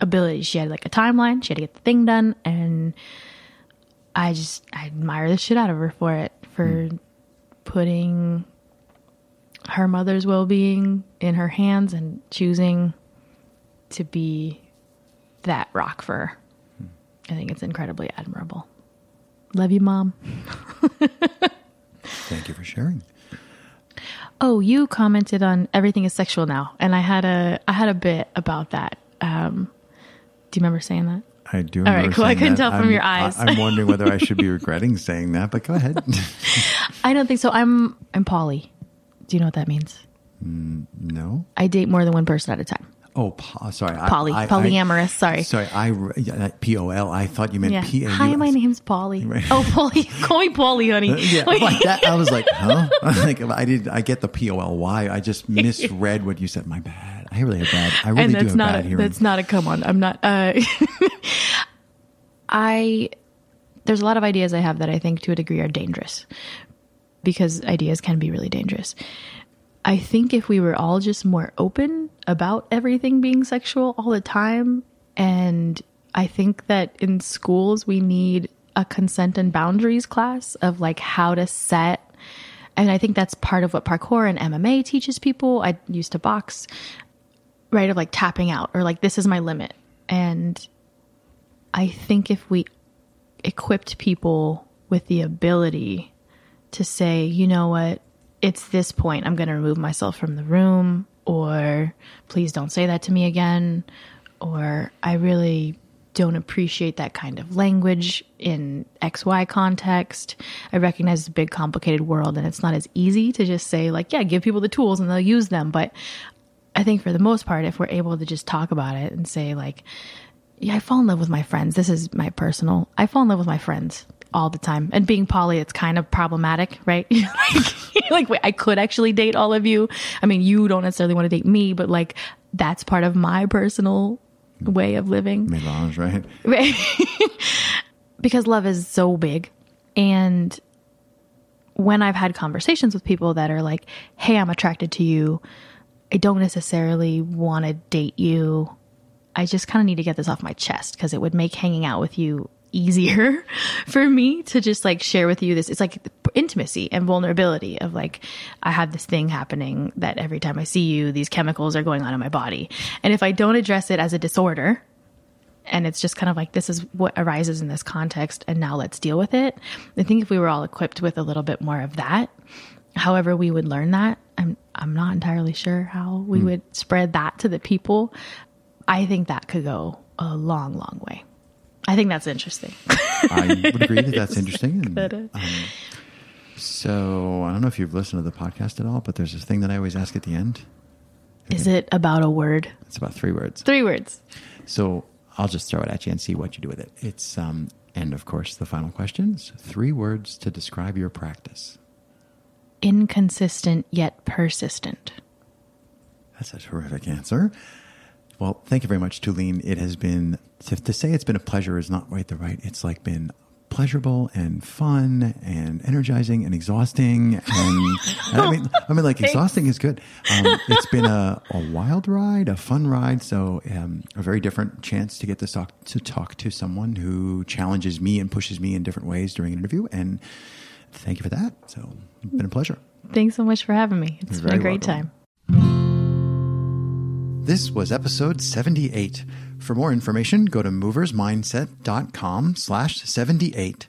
ability. She had like a timeline. She had to get the thing done. And I just, I admire the shit out of her for it, for hmm. putting her mother's well being in her hands and choosing to be that rock for her. Hmm. I think it's incredibly admirable. Love you, mom. *laughs* Thank you for sharing. Oh, you commented on everything is sexual now, and I had a I had a bit about that. Um, do you remember saying that? I do. right, remember cool. I couldn't that. tell from I'm- your eyes. I, am wondering whether I should be *laughs* regretting saying that, but go ahead. *laughs* I don't think so. I'm I'm poly. Do you know what that means? no. I date more than one person at a time. Oh, po- uh, sorry. I- Poly, I, I- polyamorous. sorry. Sorry, I re- P O L. I thought you meant Yeah. P A. Hi, my name's Polly. Oh, Polly. *laughs* Call me Polly, honey. Uh, yeah, like that. I was like, *laughs* huh? *laughs* like I did. I get the P O L Y. I just misread what you said. My bad. I really have bad. I really and do have not bad a, hearing. that's not a come on. I'm not. Uh, I there's a lot of ideas I have that I think to a degree are dangerous because ideas can be really dangerous. I think if we were all just more open about everything being sexual all the time, and I think that in schools we need a consent and boundaries class of like how to set. And I think that's part of what parkour and MMA teaches people. I used to box, right? Of like tapping out or like, this is my limit. And I think if we equipped people with the ability to say, you know what, it's this point, I'm going to remove myself from the room, or please don't say that to me again, or I really don't appreciate that kind of language in XY context. I recognize it's a big, complicated world, and it's not as easy to just say, like, yeah, give people the tools and they'll use them. But I think for the most part, if we're able to just talk about it and say, like, yeah, I fall in love with my friends. This is my personal. I fall in love with my friends all the time. And being poly, it's kind of problematic, right? *laughs* like, like, wait, I could actually date all of you. I mean, you don't necessarily want to date me, but like, that's part of my personal way of living Melange, right? *laughs* because love is so big. And when I've had conversations with people that are like, hey, I'm attracted to you, I don't necessarily want to date you. I just kind of need to get this off my chest because it would make hanging out with you easier *laughs* for me to just like share with you this. It's like intimacy and vulnerability of like, I have this thing happening that every time I see you, these chemicals are going on in my body. And if I don't address it as a disorder, and it's just kind of like this is what arises in this context and now let's deal with it i think if we were all equipped with a little bit more of that However, we would learn that. I'm I'm not entirely sure how we hmm. would spread that to the people. I think that could go a long, long way. I think that's interesting. I would *laughs* agree that that's interesting. And, um, so I don't know if you've listened to the podcast at all, but there's this thing that I always ask at the end. Is it about a word? It's about three words. Three words. So I'll just throw it at you and see what you do with it. It's um, and of course the final questions. Three words to describe your practice. Inconsistent yet persistent. That's a terrific answer. Well, thank you very much, Toluene. It has been to, to say it's been a pleasure is not quite the right. It's like been pleasurable and fun and energizing and exhausting. And I mean, I mean, like *laughs* exhausting is good. Um, it's been a, a wild ride, a fun ride. So um, a very different chance to get to talk to talk to someone who challenges me and pushes me in different ways during an interview. And thank you for that. So it's been a pleasure. Thanks so much for having me. It's You're been a great welcome. time. This was episode 78. For more information, go to moversmindset.com slash 78.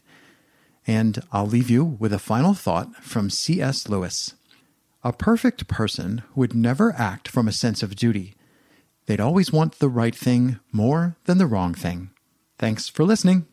And I'll leave you with a final thought from C.S. Lewis. A perfect person would never act from a sense of duty. They'd always want the right thing more than the wrong thing. Thanks for listening.